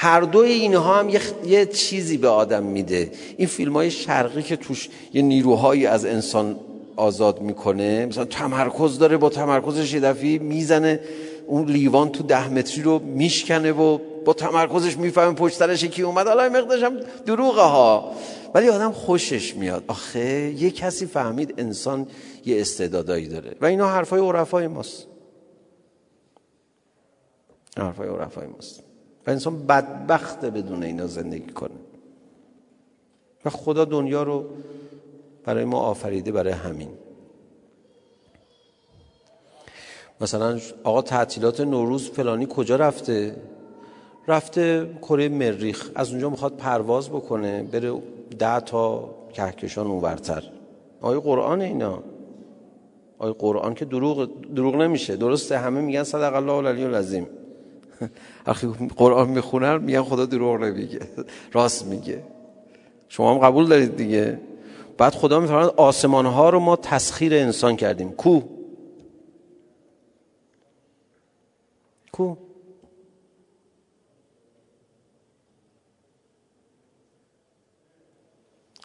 هر دوی اینها هم یه, یه چیزی به آدم میده. این فیلم های شرقی که توش یه نیروهایی از انسان آزاد می‌کنه مثلا تمرکز داره با تمرکزش یه می‌زنه اون لیوان تو ده متری رو میشکنه و با تمرکزش می‌فهمه پشت سرش کی اومد. حالا مقدارش هم دروغه ها ولی آدم خوشش میاد. آخه یه کسی فهمید انسان یه استعدادایی داره. و اینا حرفای عرفای ماست. حرفای عرفای ماست. و انسان بدبخت بدون اینا زندگی کنه. و خدا دنیا رو برای ما آفریده برای همین. مثلا آقا تعطیلات نوروز فلانی کجا رفته؟ رفته کره مریخ. از اونجا می‌خواد پرواز بکنه بره ده تا کهکشان اونورتر. آیه قرآن اینا. آیه قرآن که دروغ, دروغ نمیشه. درسته همه میگن صدق الله العلی العظیم. وقتی قرآن می‌خونن میگن خدا دروغ نمیگه راست میگه. شما هم قبول دارید دیگه؟ بعد خدا میفرماید آسمان ها رو ما تسخیر انسان کردیم. کو؟ کو؟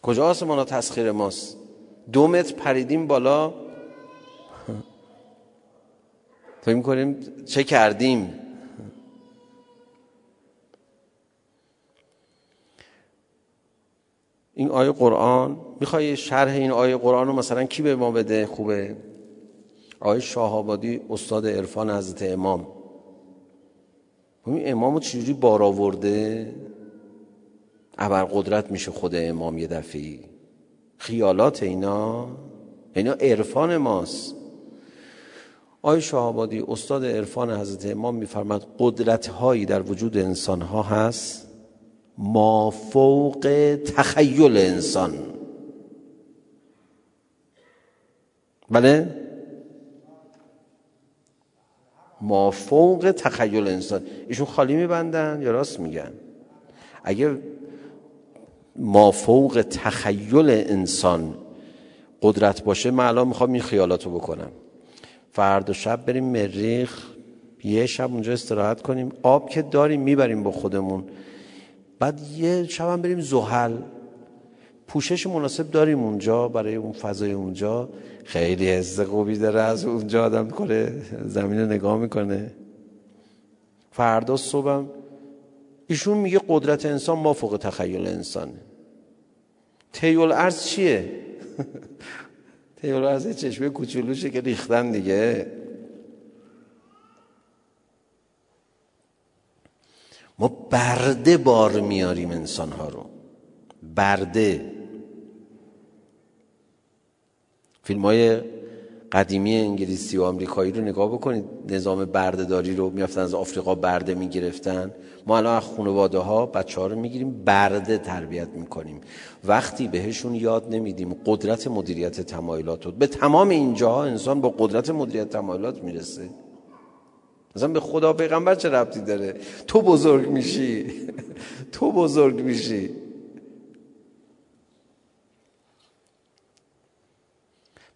کجا آسمان ها تسخیر ماست؟ دو متر پریدیم بالا. (laughs) فکر می‌کنیم چه کردیم؟ این آیه قرآن می‌خوای شرح این آیه قرآن رو مثلا کی به ما بده؟ خوبه. آیه شاهابادی استاد عرفان حضرت امام. این امامو چجوری بار آورده؟ ابر قدرت میشه خود امام یه دفعی خیالات اینا اینا عرفان ماست. آی شهابادی استاد عرفان حضرت امام میفرماد قدرت هایی در وجود انسان ها هست. ما فوق تخیل انسان. بله؟ ما فوق تخیل انسان. ایشون خالی میبندن یا راست میگن؟ اگه ما فوق تخیل انسان قدرت باشه من الان می‌خوام این خیالاتو بکنم. فردا شب بریم مریخ یه شب اونجا استراحت کنیم. آب که داریم می‌بریم با خودمون. بعد یه شب هم بریم زحل. پوشش مناسب داریم اونجا برای اون فضای اونجا. خیلی حس خوبی داره از اونجا آدم کنه زمین رو نگاه می‌کنه. فردا صبحم ایشون میگه قدرت انسان ما فوق تخیل انسانه. تیول ارز چیه؟ (laughs) تیول ارز چشمه کوچولوشه که ریختن دیگه. ما برده بار میاریم انسان ها رو. برده. فیلم های قدیمی انگلیسی و آمریکایی رو نگاه بکنید. نظام بردهداری رو میافتن از آفریقا برده می‌گرفتن. ما الان از خانواده ها بچه ها رو می‌گیریم برده تربیت می‌کنیم. وقتی بهشون یاد نمیدیم قدرت مدیریت تمایلات رو. به تمام اینجاها انسان با قدرت مدیریت تمایلات می‌رسه. مثلا به خدا پیغمبر چه ربطی داره؟ تو بزرگ میشی. (laughs) تو بزرگ میشی.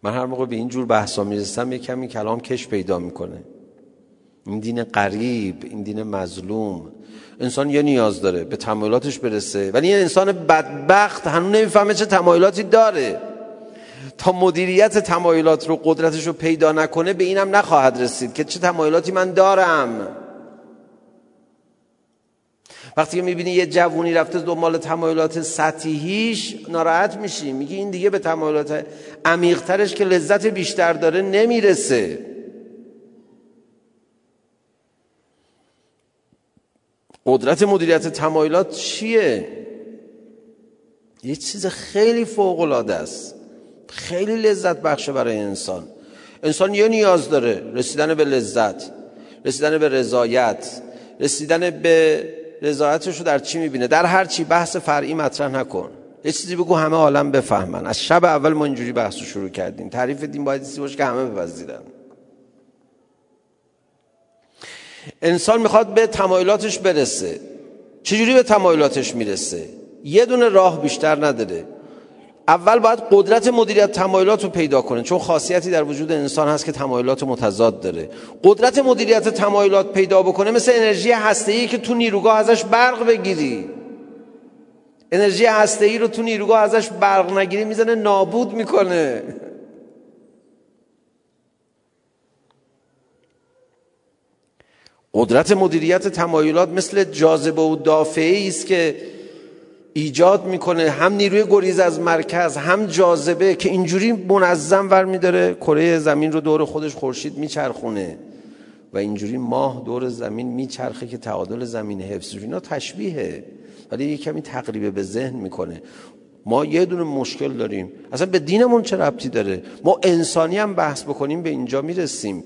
من هر موقع به این جور بحثا می‌رسم یه کمی کلام کش پیدا می‌کنه. این دین قریب این دین مظلوم. انسان یه نیاز داره به تمایلاتش برسه. ولی این انسان بدبخت هنوز نمی‌فهمه چه تمایلاتی داره. تا مدیریت تمایلات رو قدرتش رو پیدا نکنه به اینم نخواهد رسید که چه تمایلاتی من دارم. وقتی که می‌بینی یه جوونی رفته دنبال تمایلات سطحیش ناراحت میشی. میگی این دیگه به تمایلات عمیقترش که لذت بیشتر داره نمی‌رسه. قدرت مدیریت تمایلات چیه؟ یه چیز خیلی فوق العاده است. خیلی لذت بخشه برای انسان. انسان یه نیاز داره. رسیدن به لذت رسیدن به رضایت رسیدن به رضایتش رو در چی می‌بینه؟ در هر چی. بحث فرعی مطرح نکن. یه چیزی بگو همه عالم بفهمن. از شب اول ما اینجوری بحث رو شروع کردیم. تعریف دین باید چیزی باشه که همه بپذیرن. انسان می‌خواد به تمایلاتش برسه. چجوری به تمایلاتش می‌رسه؟ یه دونه راه بیشتر نداره. اول باید قدرت مدیریت تمایلات رو پیدا کنه. چون خاصیتی در وجود انسان هست که تمایلات متضاد داره. قدرت مدیریت تمایلات پیدا بکنه مثل انرژی هسته‌ای که تو نیروگاه ازش برق بگیری. انرژی هسته‌ای رو تو نیروگاه ازش برق نگیری می‌زنه نابود می‌کنه. قدرت مدیریت تمایلات مثل جاذبه و دافعه است که ایجاد می‌کنه هم نیروی گریز از مرکز هم جاذبه که اینجوری منظم ور میداره کره زمین رو دور خودش خورشید میچرخونه و اینجوری ماه دور زمین میچرخه که تعادل زمین حفظ اینا تشبیهه ولی یه کمی تقریبه به ذهن می‌کنه. ما یه دونه مشکل داریم. اصلا به دینمون چه ربطی داره؟ ما انسانی هم بحث بکنیم به اینجا می‌رسیم.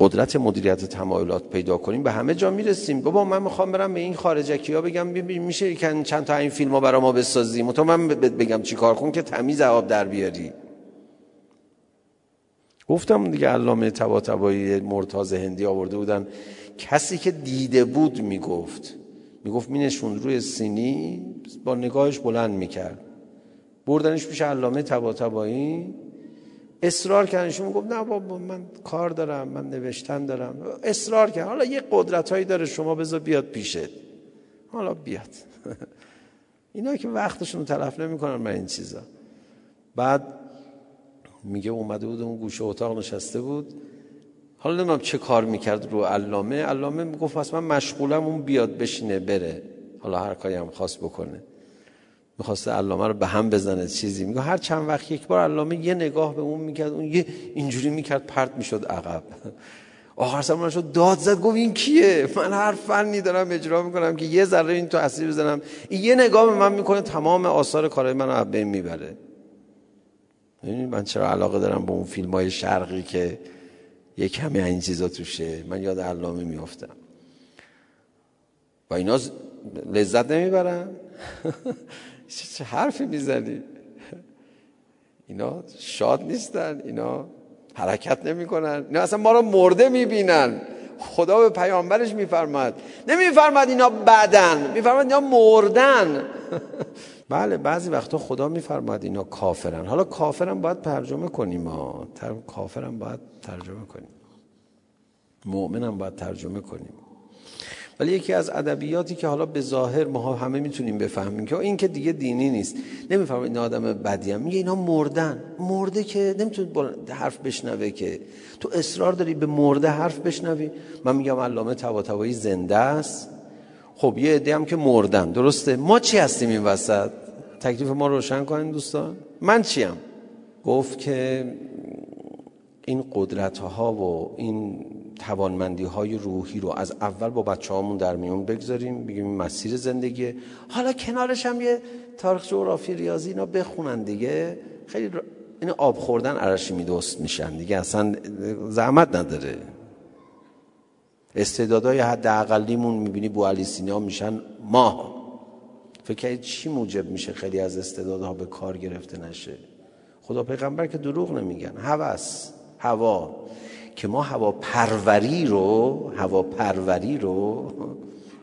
قدرت مدیریت تمایلات پیدا کنیم به همه جا می‌رسیم. بابا من می‌خوام برم به این خارجکی ها بگم میشه که چند تا این فیلم ها برای ما بسازیم؟ تو من بگم چی کار کن که تمیز آب در بیاری. گفتم دیگه علامه تبا تبایی مرتاز هندی آورده بودن. کسی که دیده بود می‌گفت. می‌گفت مینشون روی سینی با نگاهش بلند می‌کرد. بردنش پیش علامه تبا اصرار کردنشون گفت نه بابا من کار دارم من نوشتن دارم. اصرار کرد حالا یه قدرت هایی داره شما بذار بیاد پیشت. حالا بیاد. (laughs) اینا که وقتشون تلف نمی‌کنن من این چیزا. بعد میگه اومده بود اون گوشه اتاق نشسته بود. حالا نمی‌دونم چه کار می‌کرد رو علامه. علامه می‌گفت پس من مشغولم اون بیاد بشینه بره. حالا هر کاری هم خواست بکنه. می‌خواسته علامه رو به هم بزنه چیزی میگه. هر چند وقت یک بار علامه یه نگاه به اون می‌کرد اون یه اینجوری می‌کرد پرت می‌شد عقب. آخر سر شد داد زد گفت این کیه؟ من هر فنی دارم اجرا می‌کنم که یه ذره این تو اصلی بزنم. این یه نگاه به من می‌کنه تمام آثار کارهای من رو بین می‌بره. من چرا علاقه دارم به اون فیلم های شرقی که یه کمی این چیزا توشه. من یاد علامه میافتم. و اینا لذت نمی‌برن. (laughs) چه حرفی می‌زنی؟ اینا شاد نیستن اینا حرکت نمی‌کنن. اینا اصلا ما رو مرده می‌بینن. خدا به پیامبرش میفرماد نمیفرماد اینا بدن میفرماد اینا مردن. (laughs) بله بعضی وقتا خدا میفرماد اینا کافرن. حالا کافرم باید ترجمه کنیم ما کافرم باید ترجمه کنیم. مؤمنم باید ترجمه کنیم. ولی یکی از ادبیاتی که حالا به ظاهر ما همه می‌تونیم بفهمیم که این که دیگه دینی نیست. نمی‌فهمم این آدم بدی هم. میگه اینا مردن. مرده که نمی‌تونه حرف بشنوه که. تو اصرار داری به مرده حرف بشنوی؟ من میگم علامه طباطبایی زنده است. خب یه عده هم که مردن. درسته؟ ما چی هستیم این وسط؟ تکلیف ما روشن کنین دوستان. من چیم؟ گفت که این قدرت ها و این توانمندی های روحی رو از اول با بچه هامون در میون بگذاریم بگیم مسیر زندگیه. حالا کنارش هم یه تاریخ جغرافی ریاضی اینا بخونن دیگه. خیلی این آب خوردن عرشی میدوست میشن دیگه. اصلا زحمت نداره. استعدادهای حد اقلیمون می‌بینی بو علی سینا میشن ماه. فکر چی موجب میشه خیلی از استعدادها به کار گرفته نشه؟ خدا پیغمبر که دروغ نمیگن. هوس هوا. که ما هوا پروری رو هوا پروری رو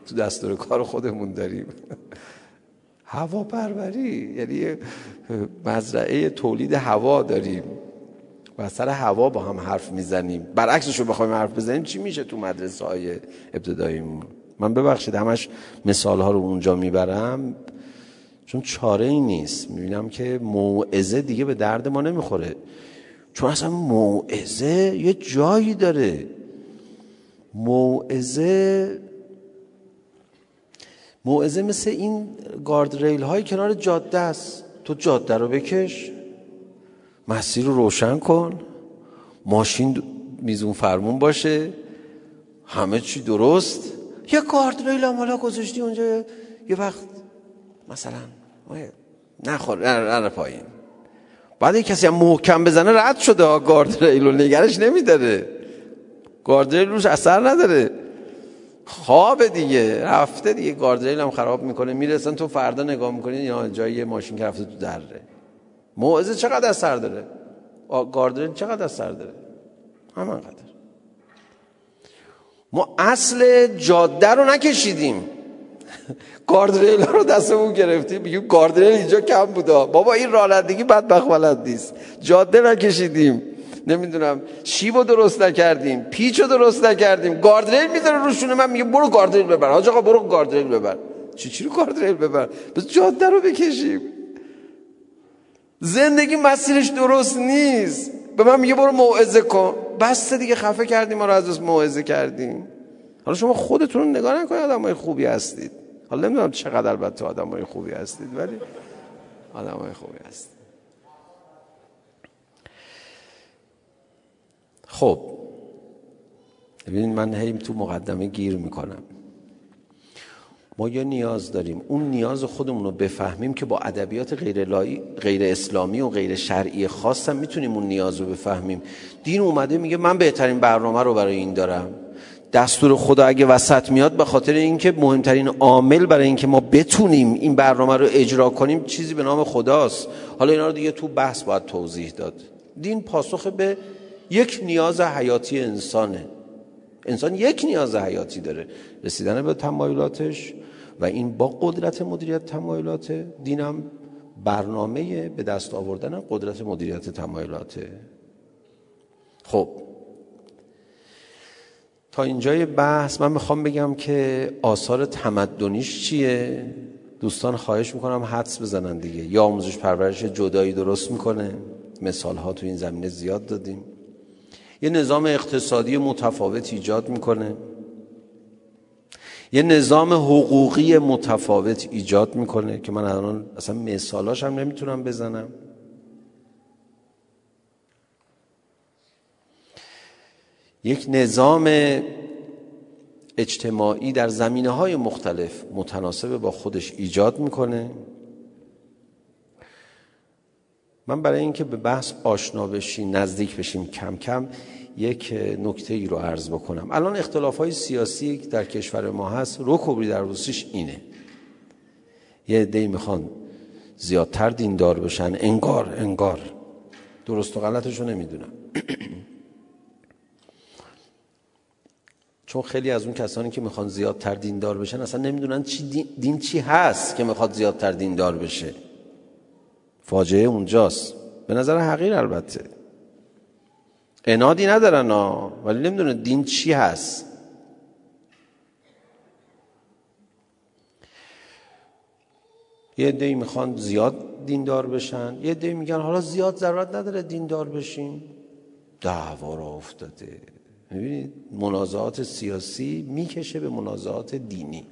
تو دستور کار خودمون داریم. هوا پروری یعنی مزرعه تولید هوا داریم و سر هوا با هم حرف می‌زنیم. برعکسش رو بخوایم حرف بزنیم چی میشه تو مدرسه های ابتداییمون؟ من ببخشید همش مثال ها رو اونجا می‌برم. چون چاره ای نیست. می‌بینم که موعظه دیگه به درد ما نمی‌خوره. چون اصلا موعظه یه جایی داره. موعظه موعظه مثل این گارد ریل های کنار جاده است. تو جاده رو بکش. مسیر رو روشن کن. ماشین میزون فرمون باشه. همه چی درست. یه گارد ریل هم حالا گذاشتی اونجا. یه وقت مثلا نخور نره پایین. بعد کسی هم محکم بزنه رد شده گارد ریل رو نگرش نمیداره. گارد ریل روش اثر نداره. خواب دیگه رفته دیگه گارد ریل هم خراب می‌کنه. می‌رسن تو فردا نگاه می‌کنی یا جای ماشین که رفته تو دره. موعظه چقدر اثر داره؟ گارد ریل چقدر اثر داره؟ همانقدر. ما اصل جاده رو نکشیدیم. گاردریل رو دستمون گرفتیم میگیم گاردریل اینجا کم بودا. بابا این رانندگی بدبخت بلد نیست. جاده نکشیدیم. نمی‌دونم شیب رو درست نکردیم پیچ رو درست نکردیم. گاردریل می‌ذاره روشونه من میگه برو گاردریل ببر. حاج آقا برو گاردریل ببر. چی چی رو گاردریل ببر؟ بس جاده رو بکشیم. زندگی مسیرش درست نیست. به من میگه برو موعظه کن. بس دیگه خفه کردیم ما رو از موعظه کردیم. حالا شما خودتون نگاه نکنید آدمای خوبی هستید. حالا نمی‌دونم چقدر البته آدم های خوبی هستید ولی آدم های خوبی هستید. خب ببینید من هی تو مقدمه گیر می‌کنم. ما یه نیاز داریم. اون نیاز خودمون رو بفهمیم که با ادبیات غیر, غیر اسلامی و غیر شرعی خاص هم می‌تونیم اون نیاز رو بفهمیم. دین اومده میگه من بهترین برنامه رو برای این دارم. دستور خدا اگه وسط میاد به خاطر اینکه مهمترین عامل برای اینکه ما بتونیم این برنامه رو اجرا کنیم چیزی به نام خداست. حالا اینا رو دیگه تو بحث باید توضیح داد. دین پاسخ به یک نیاز حیاتی انسانه. انسان یک نیاز حیاتی داره. رسیدن به تمایلاتش و این با قدرت مدیریت تمایلات. دینم برنامه به دست آوردن قدرت مدیریت تمایلاته. خب تا اینجای بحث من می‌خوام بگم که آثار تمدنیش چیه؟ دوستان خواهش می‌کنم حدس بزنن دیگه. یا آموزش پرورش جدایی درست می‌کنه. مثال ها تو این زمینه زیاد دادیم. یه نظام اقتصادی متفاوت ایجاد می‌کنه. یه نظام حقوقی متفاوت ایجاد می‌کنه که من الان اصلا مثالاش هم نمی‌تونم بزنم. یک نظام اجتماعی در زمینه های مختلف متناسب با خودش ایجاد می‌کنه. من برای اینکه به بحث آشنا بشیم نزدیک بشیم کم کم یک نکته ای رو عرض بکنم. الان اختلاف های سیاسی در کشور ما هست. رو کبری در روسیش اینه. یه عده می‌خوان زیادتر دیندار بشن. انگار انگار. درست و غلطش رو نمی‌دونم. (clears throat) چون خیلی از اون کسانی که می‌خوان زیادتر دیندار بشن اصلا نمی‌دونن چی دین, دین چی هست که می‌خواد زیادتر دیندار بشه. فاجعه اونجاست. به نظر حقیر البته. انادی ندارن ها ولی نمی‌دونن دین چی هست. یه دی می‌خوان زیاد دیندار بشن. یه دی میگن حالا زیاد ضرورت نداره دیندار بشیم. دعوا را افتاده. می‌بینید منازعات سیاسی می‌کشه به منازعات دینی.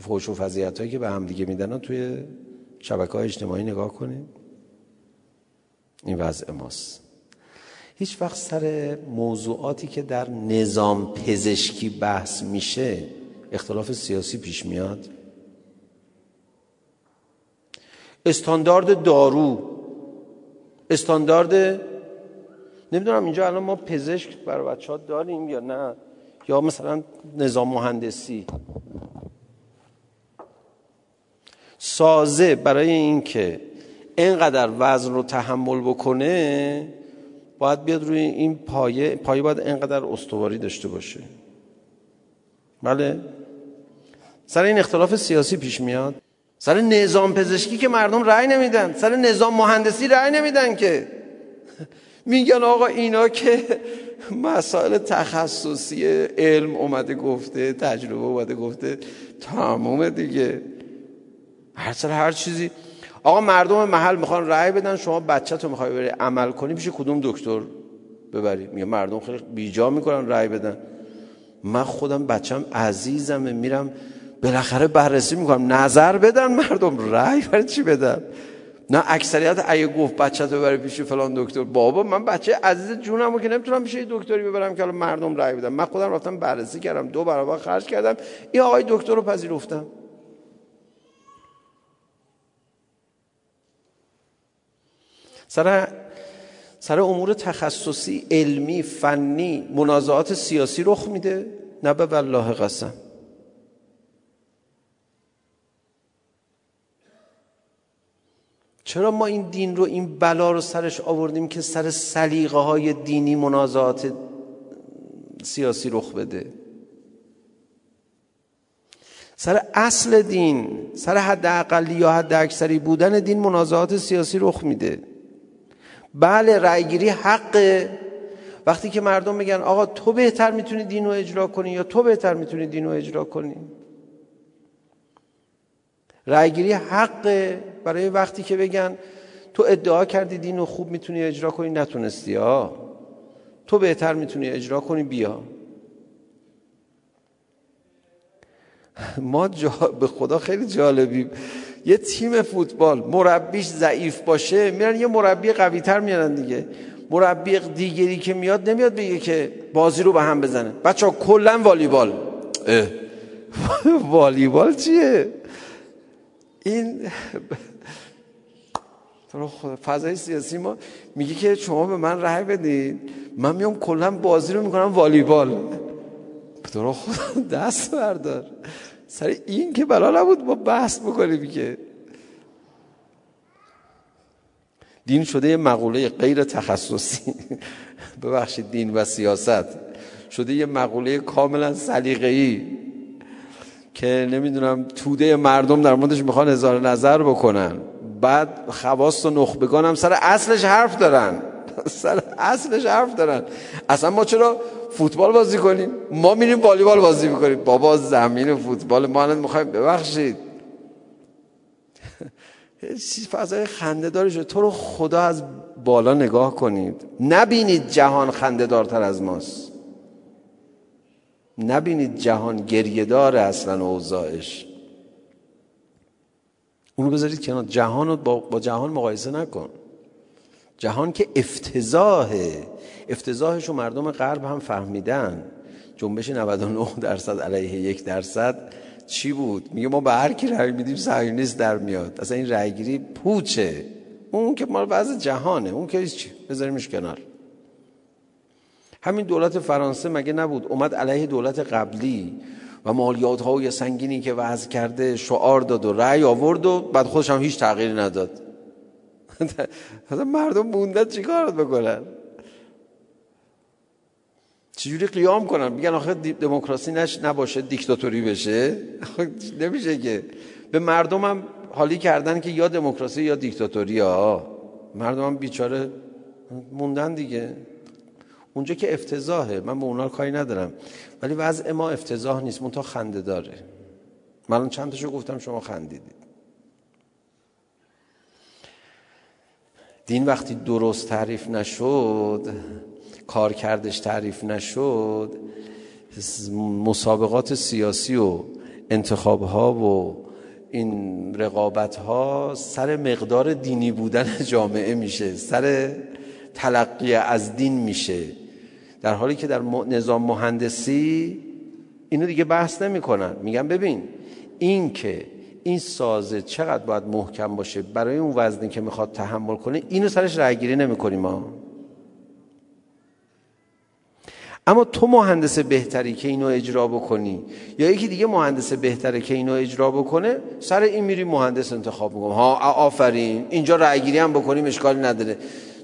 فوش و فضیحت هایی که به هم دیگه میدن توی شبکه های اجتماعی نگاه کنیم. این وضع ماست. هیچ وقت سر موضوعاتی که در نظام پزشکی بحث میشه اختلاف سیاسی پیش میاد. استاندارد دارو استاندارد نمی‌دونم اینجا الان ما پزشک برای بچه ها داریم یا نه؟ یا مثلا نظام مهندسی. سازه برای اینکه اینقدر وزن رو تحمل بکنه باید بیاد روی این پایه پایه باید اینقدر استواری داشته باشه. بله؟ سر این اختلاف سیاسی پیش میاد. سر نظام پزشکی که مردم رأی نمیدن. سر نظام مهندسی رأی نمیدن که. میگن آقا اینا که مسائل تخصصی علم اومده گفته تجربه اومده گفته تموم دیگه. هر سر هر چیزی. آقا مردم محل می‌خوان رأی بدن شما بچه تو می‌خوای بری عمل کنی پیش کدوم دکتر ببری؟ میگه مردم خیلی بیجا می‌کنن رأی بدن. من خودم بچم عزیزمه میرم بالاخره بررسی می‌کنم. نظر بدن مردم رأی برای چی بدن؟ نه اکثریت اگه گفت بچه تو ببری پیش فلان دکتر. بابا من بچه عزیز جونم که نمی‌تونم پیش دکتری ببرم که مردم رأی بدن. من خودم رفتم بررسی کردم دو برابر خرج کردم. این آقای دکتر رو پذیرفتم. سر سر امور تخصصی علمی فنی منازعات سیاسی رخ میده. نه به والله قسم. چرا ما این دین رو این بلا رو سرش آوردیم که سر سلیقه های دینی منازعات سیاسی رخ بده؟ سر اصل دین سر حد اقلی یا حد اکثری بودن دین منازعات سیاسی رخ میده. بله رأیگیری حقه. وقتی که مردم میگن آقا تو بهتر می‌تونی دین رو اجرا کنی یا تو بهتر می‌تونی دین رو اجرا کنی؟ رأیگیری حقه برای وقتی که بگن تو ادعا کردی دین رو خوب می‌تونی اجرا کنی نتونستی ها تو بهتر می‌تونی اجرا کنی بیا. ما جا... به خدا خیلی جالبیم. یه تیم فوتبال مربیش ضعیف باشه میرن یه مربی قوی تر میارن دیگه. مربی دیگری که میاد نمیاد بگه که بازی رو به هم بزنه. بچه ها کلن والیبال (laughs) والیبال چیه؟ این فضای سیاسی ما میگه که شما به من رأی بدید من میام کلا بازی رو می‌کنم والیبال. تو خدا (laughs) دست بردار. سر این که بلا نبود ما بحث بکنیم که. دین شده یه مقوله غیر تخصصی. (laughs) ببخشید دین و سیاست. شده یه مقوله کاملا سلیقه‌ای. که نمی‌دونم توده مردم در موردش می‌خوان هزار نظر بکنن. بعد خواست و نخبگان هم سر اصلش حرف دارن. (laughs) سر اصلش حرف دارن. اصلا ما چرا فوتبال بازی کنیم؟ ما میریم والیبال بازی می‌کنیم. بابا زمین فوتبال ما الان می‌خوایم ببخشید. (laughs) فضای خنده داری شد. تو رو خدا از بالا نگاه کنید. نبینید جهان خنده دارتر از ماست. نبینید جهان گریه داره اصلا اوضاعش. اونو بذارید کنار. جهان رو با, جهان مقایسه نکن. جهان که افتضاحه. افتضاحش رو مردم غرب هم فهمیدن. جنبش 99 درصد علیه یک درصد چی بود؟ میگه ما به هر کی رأی میدیم صهیونیست در میاد. اصلا این رأیگیری پوچه. اون که ما وضع جهانه. اون که چی. بذاریمش کنار. همین دولت فرانسه مگه نبود؟ اومد علیه دولت قبلی و مالیات های سنگینی که وضع کرده شعار داد و رأی آورد و بعد خودش هم هیچ تغییری نداد. (laughs) مردم موندن چیکار بکنن؟ چجوری قیام کنن؟ میگن آخه دموکراسی نش نباشه دیکتاتوری بشه. (laughs) نمیشه که. به مردم هم حالی کردن که یا دموکراسی یا دیکتاتوری ها مردم هم بیچاره موندن دیگه. اونجا که افتضاحه. من به اونا کاری ندارم. ولی وضع ما افتضاح نیست. منتها خنده داره. من چند تاشو گفتم شما خندیدید. دین وقتی درست تعریف نشد کار کردش تعریف نشد مسابقات سیاسی و انتخاب ها و این رقابت ها سر مقدار دینی بودن (laughs) جامعه میشه. سر تلقی از دین میشه. در حالی که در نظام مهندسی اینو دیگه بحث نمی‌کنن. میگن ببین این که این سازه چقدر باید محکم باشه برای اون وزنی که می‌خواد تحمل کنه اینو سرش رأیگیری نمی‌کنیم ما. اما تو مهندس بهتری که اینو اجرا بکنی یا یکی دیگه مهندس بهتره که اینو اجرا بکنه سر این میری مهندس انتخاب می‌کنم ها آفرین. اینجا رأیگیری هم بکنیم اشکالی نداره.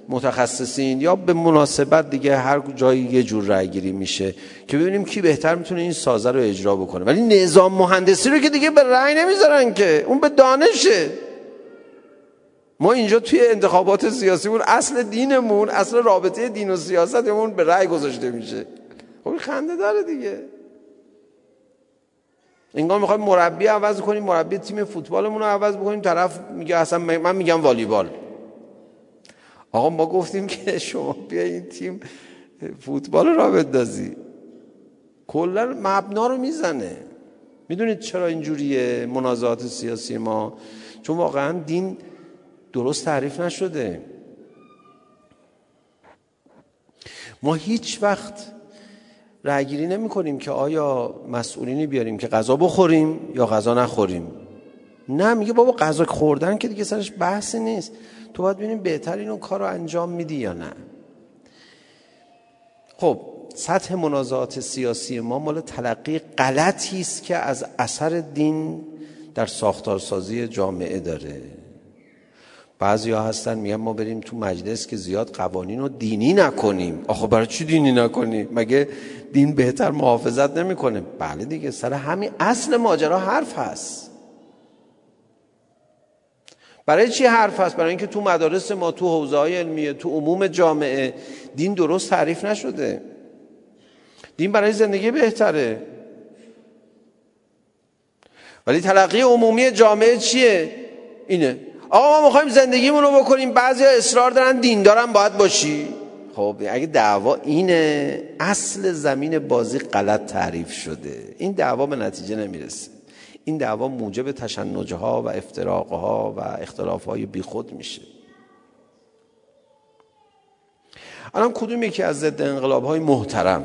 متخصصین یا به مناسبت دیگه هر جایی یه جور رأی گیری میشه که ببینیم کی بهتر می‌تونه این سازه رو اجرا بکنه. ولی نظام مهندسی رو که دیگه به رأی نمی‌ذارن که اون به دانشه. ما اینجا توی انتخابات سیاسیمون اصل دینمون اصل رابطه دین و سیاستمون به رأی گذاشته میشه. خب خنده داره دیگه. انگار می‌خوایم مربی عوض کنیم مربی تیم فوتبالمون رو عوض بکنیم طرف میگه اصلا من میگم والیبال. آقا ما گفتیم که شما بیا این تیم فوتبال را بندازی. کلا مبنا رو می‌زنه. می‌دونید چرا اینجوریه منازعات سیاسی ما؟ چون واقعا دین درست تعریف نشده. ما هیچ وقت رأیگیری نمی کنیم که آیا مسئولینی بیاریم که غذا بخوریم یا غذا نخوریم. نه میگه بابا غذا خوردن که دیگه سرش بحثی نیست. تو باید ببینیم بهتر این کار رو انجام میدی یا نه. خب سطح منازعات سیاسی ما مال تلقی غلطی است که از اثر دین در ساختارسازی جامعه داره. بعضی ها هستن میگن ما بریم تو مجلس که زیاد قوانین رو دینی نکنیم. آخه برای چی دینی نکنیم مگه دین بهتر محافظت نمی‌کنه؟ بله دیگه سر همین اصل ماجرا حرف هست. برای چی حرف هست؟ برای اینکه تو مدارس ما تو حوزه های علمیه تو عموم جامعه دین درست تعریف نشده. دین برای زندگی بهتره. ولی تلقی عمومی جامعه چیه؟ اینه. آقا ما می‌خوایم زندگیمون رو بکنیم. بعضی اصرار دارن دیندارم باید باشی. خب اگه دعوا اینه اصل زمین بازی غلط تعریف شده. این دعوا به نتیجه نمی‌رسه. این دعوا موجب تشنجها و افتراقها و اختلافهای بیخود میشه. الان کدوم یکی از ضد انقلاب های محترم؟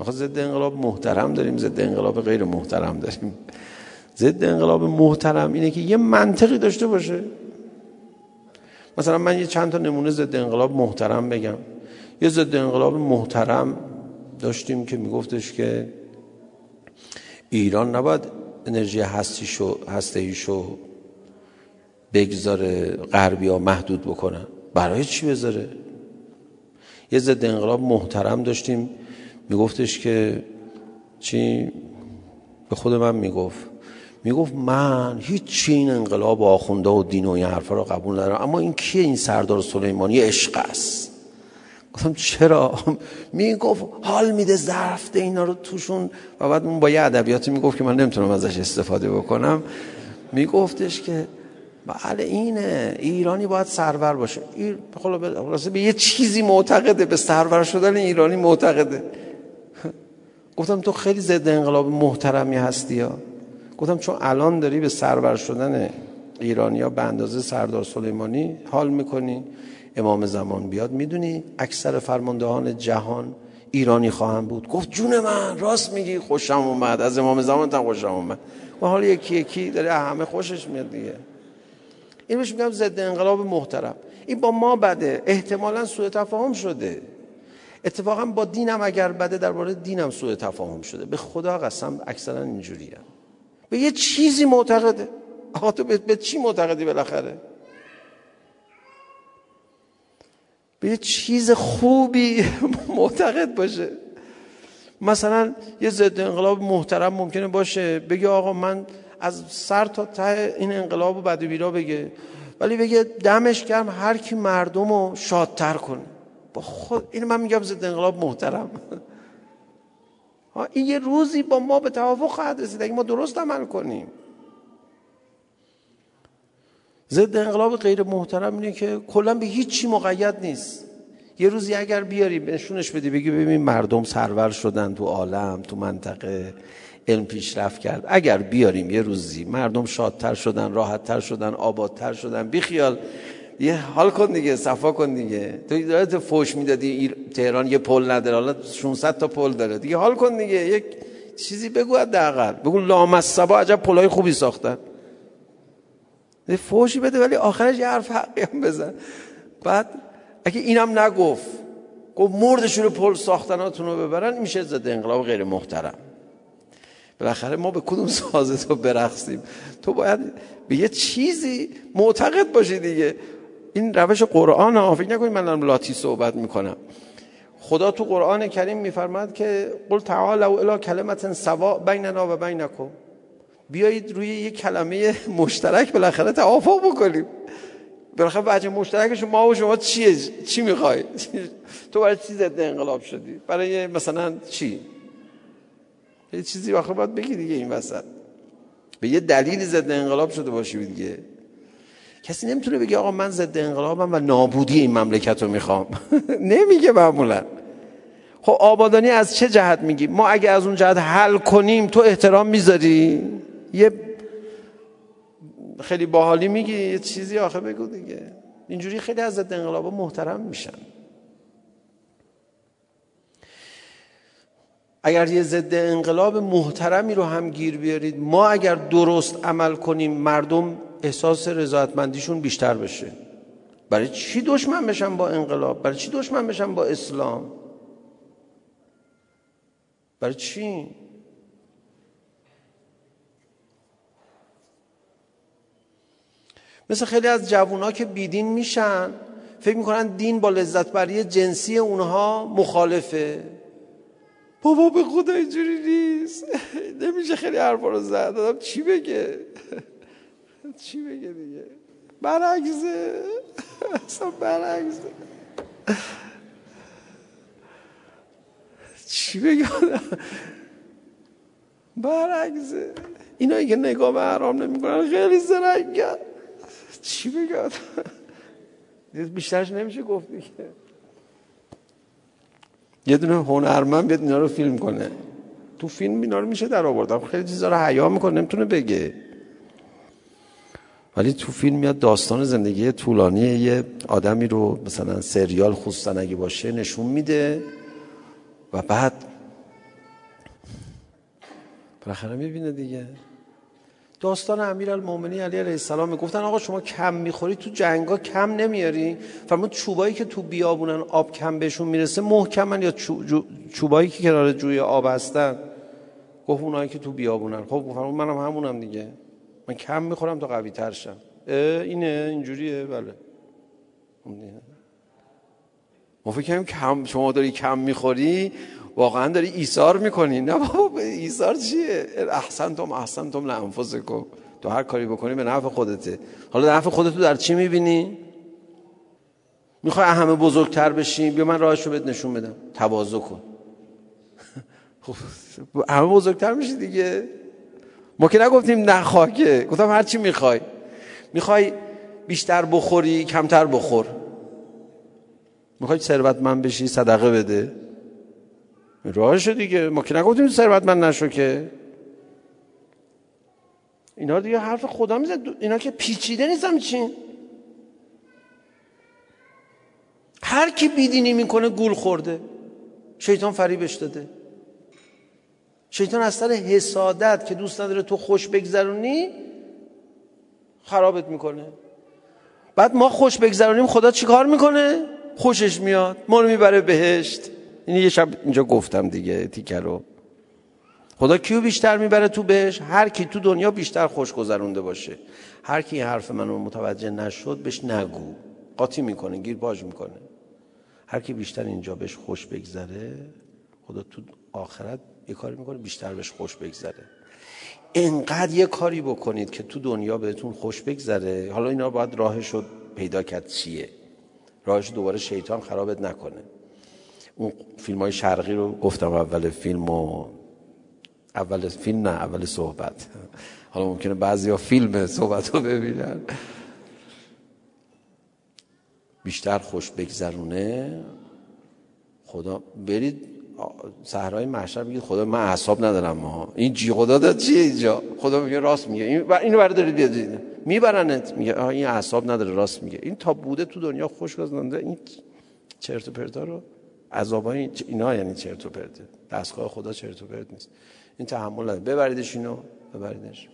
آخه ضد انقلاب محترم داریم ضد انقلاب غیر محترم داریم. ضد انقلاب محترم اینه که یه منطقی داشته باشه. مثلا من یه چند تا نمونه ضد انقلاب محترم بگم. یه ضد انقلاب محترم داشتیم که میگفتش که ایران نباید انرژی هستیشو هستهیشو بگذاره غربی ها محدود بکنن. برای چی بذاره؟ یه ضد انقلاب محترم داشتیم. میگفتش که چی؟ به خود من می‌گفت. می‌گفت من هیچ این انقلاب آخونده و دین و این حرفا رو قبول ندارم. اما این کیه این سردار سلیمانی؟ عشق است. گفتم چرا؟ می‌گفت حال میده ظرف اینا رو توشون. و بعد اون با یه ادبیاتی می‌گفت که من نمی‌تونم ازش استفاده بکنم. میگفتش که بله اینه ایرانی باید سرور باشه. خلاصه به یه چیزی معتقده به سرور شدن ایرانی معتقده. گفتم تو خیلی ضد انقلاب محترمی هستی ها گفتم چون الان داری به سرور شدن ایرانی ها به اندازه سردار سلیمانی حال می‌کنی. امام زمان بیاد می‌دونی اکثر فرماندهان جهان ایرانی خواهم بود. گفت جون من راست میگی. خوشم اومد. از امام زمان تا خوشم اومد. و حالا یکی یکی داره همه خوشش میاد دیگه. این بهش میگم ضد انقلاب محترم. این با ما بده. احتمالا سوء تفاهم شده. اتفاقا با دینم اگر بده درباره دینم سوء تفاهم شده. به خدا قسم اکثرا اینجوریه. به یه چیزی معتقده. آقا تو به چی معتقدی بالاخره؟ به یه چیز خوبی (laughs) معتقد باشه. مثلا یه ضد انقلاب محترم ممکنه باشه بگه آقا من از سر تا ته این انقلاب و بد بیرا بگه. ولی بگه دمش گرم هر کی مردم رو شادتر کنه. با خود این من میگم ضد انقلاب محترم. (laughs) این یه روزی با ما به توافق خواهد رسید. اگه ما درست عمل کنیم. ضد انقلاب غیر محترم اینه که کلا به هیچی مقید نیست. یه روزی اگر بیاری نشونش بدی بگی ببین مردم سرور شدن تو عالم تو منطقه علم پیشرفت کرد. اگر بیاریم یه روزی مردم شادتر شدن راحتتر شدن آبادتر شدن بیخیال. یه حال کن دیگه صفا کن دیگه. تو داره فوش می‌دادی تهران یه پل نداره حالا 600 تا پل داره. دیگه حال کن دیگه یک چیزی بگو حداقل. بگو لامصبا عجب پلای خوبی ساختن. فوشی بده ولی آخرش یه حرف حقی هم بزن. بعد اگه اینم نگفت گفت مردشون رو پل ساختناتون رو ببرن میشه ضد انقلاب غیر محترم. بالاخره ما به کدوم سازه تو برقصیم تو باید به یه چیزی معتقد باشی دیگه. این روش قرآن ها فکر نکنید من لاتی صحبت می‌کنم. خدا تو قرآن کریم میفرماد که قل تعالوا الی کلمت سوا بیننا و بینکم. بیایید روی یه کلمه مشترک بالاخره توافق بکنیم. بالاخره وجه مشترکش ما و شما چیه؟ چی می‌خوای؟ تو برای چی ضد انقلاب شدی؟ برای مثلا چی؟ یه چیزی آخر باید بگی دیگه این وسط. به یه دلیلی ضد انقلاب شده باشی دیگه. کسی نمی‌تونه بگه آقا من ضد انقلابم و نابودی این مملکت رو می‌خوام. (laughs) نمیگه معمولا. خب آبادانی از چه جهت میگی؟ ما اگه از اون جهت حل کنیم تو احترام می‌ذاری؟ یه خیلی باحالی میگی یه چیزی آخه بگو دیگه. اینجوری خیلی از ضد انقلاب محترم میشن. اگر یه ضد انقلاب محترمی رو هم گیر بیارید ما اگر درست عمل کنیم مردم احساس رضایتمندیشون بیشتر بشه. برای چی دشمن بشن با انقلاب؟ برای چی دشمن بشن با اسلام؟ برای چی؟ مثل خیلی از جوونا که بیدین میشن فکر می‌کنن دین با لذت بری جنسی اونها مخالفه. بابا به خدا اینجوری نیست. (laughs) نمیشه خیلی حرفا رو زد. دادم چی بگه؟ (laughs) چی بگه دیگه؟ برعکسه. (laughs) اصلا برعکسه. چی بگه برعکسه. اینا که نگاه به حرام نمی‌کنن خیلی زرنگن. چی بگه بیشترش نمیشه گفت دیگه. یه دونه هنرمند بیاد اینا رو فیلم کنه. تو فیلم اینا رو میشه در آوردم خیلی چیزا رو حیا می‌کنه نمی‌تونه بگه. ولی تو فیلم میاد داستان زندگی طولانی یه آدمی رو مثلا سریال خصوصا اگه باشه نشون میده. و بعد بالاخره می‌بینه دیگه. داستان امیرالمومنین علی علیه السلام گفتن آقا شما کم می‌خوری تو جنگا کم نمیاری؟ فرمود چوبایی که تو بیابونن آب کم بهشون می‌رسه محکمن یا چوبایی که کنار جوی آب هستن؟ گفت اونایی که تو بیابونن. خب فرمود منم همونم دیگه. من کم می‌خورم تا قوی تر شم اینه اینجوریه. بله. ما فکر کم شما داری کم می‌خوری؟ واقعا داری ایثار می‌کنی. نه بابا ایثار چیه؟ احسنتم احسنتم لانفسکم. تو هر کاری بکنی به نفع خودته. حالا نفع خودتو در چی می‌بینی؟ می‌خوای همه بزرگتر بشیم بیا من راهش رو بهت نشون بدم. تواضع کن. (laughs) خب همه بزرگتر میشی دیگه. ما که نگفتیم نخواکه گفتم هر چی می‌خوای. می‌خوای بیشتر بخوری کمتر بخور. می‌خوای ثروتمند بشی صدقه بده. راهش دیگه. ما که نگفتیم ثروتمند نشو که. اینا دیگه حرف خدا می‌زد اینا که پیچیده نیستم چین هر کی بیدینی می‌کنه گول خورده. شیطان فریبش داده. شیطان از سر حسادت که دوست نداره تو خوش بگذرونی خرابت می‌کنه. بعد ما خوش بگذرونیم خدا چیکار می‌کنه؟ خوشش میاد. ما رو می‌بره بهشت. این یه شب اینجا گفتم دیگه تیکه رو. خدا کیو بیشتر می‌بره تو بهش؟ هر کی تو دنیا بیشتر خوش گذرونده باشه. هر کی حرف منو متوجه نشد بهش نگو. قاطی می‌کنه گیر باج می‌کنه. هر کی بیشتر اینجا بهش خوش بگذره خدا تو آخرت یه کاری می‌کنه بیشتر بهش خوش بگذره. انقدر یه کاری بکنید که تو دنیا بهتون خوش بگذره. حالا اینا باید راهش رو پیدا کرد چیه؟ راهش دوباره شیطان خرابت نکنه. اون فیلم های شرقی رو گفتم اول فیلم و اول فیلم نه اول صحبت. حالا ممکنه بعضی ها فیلم صحبت رو ببینن. بیشتر خوش بگذرونه. خدا برید صحرای محشر میگه خدا من اعصاب ندارم ما. این جی خدا داد چیه اینجا؟ خدا میگه راست میگه. این اینو بردارید بیاد. میبرنت. میگه این اعصاب نداره راست میگه. این تا بوده تو دنیا خوش گذرونده این چرت و پرتا رو عذابای اینا یعنی چرت و پرته. دستگاه خدا چرت و پرت نیست. این تحمل نداره. ببریدش اینو ببریدش.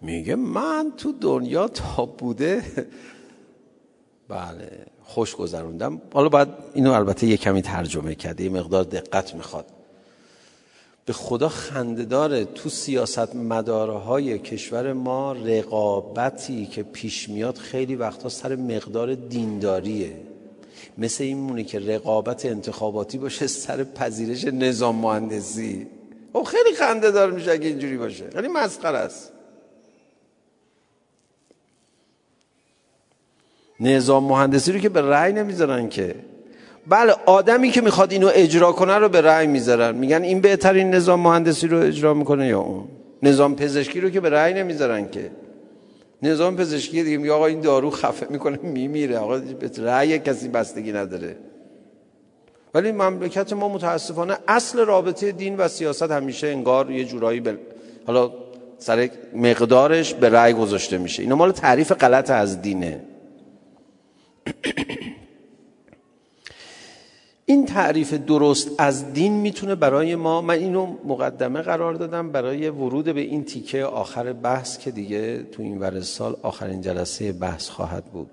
میگه من تو دنیا تا بوده (laughs) بله خوش گذروندم. حالا باید اینو البته یه کمی ترجمه کرده. یه مقدار دقت می‌خواد. به خدا خندداره تو سیاست مدارهای کشور ما رقابتی که پیش میاد خیلی وقتا سر مقدار دینداریه. مثل این مونه که رقابت انتخاباتی باشه سر پذیرش نظام مهندسی. خب خیلی خنده دار میشه اگه اینجوری باشه. خیلی مسخره است. نظام مهندسی رو که به رأی نمی‌ذارن که. بله آدمی که می‌خواد اینو اجرا کنه رو به رأی می‌ذارن. میگن این بهترین نظام مهندسی رو اجرا می‌کنه یا اون؟ نظام پزشکی رو که به رأی نمی‌ذارن که. نظام پزشکی دیگه میگه آقا این دارو خفه می‌کنه میمیره. آقا به رأی کسی بستگی نداره. ولی مملکت ما متاسفانه اصل رابطه دین و سیاست همیشه انگار یه جورایی بل... حالا سر مقدارش به رأی گذاشته میشه. اینا مال تعریف غلط از دینه. این تعریف درست از دین می‌تونه برای ما من اینو مقدمه قرار دادم برای ورود به این تیکه آخر بحث که دیگه تو این ور سال آخرین جلسه بحث خواهد بود.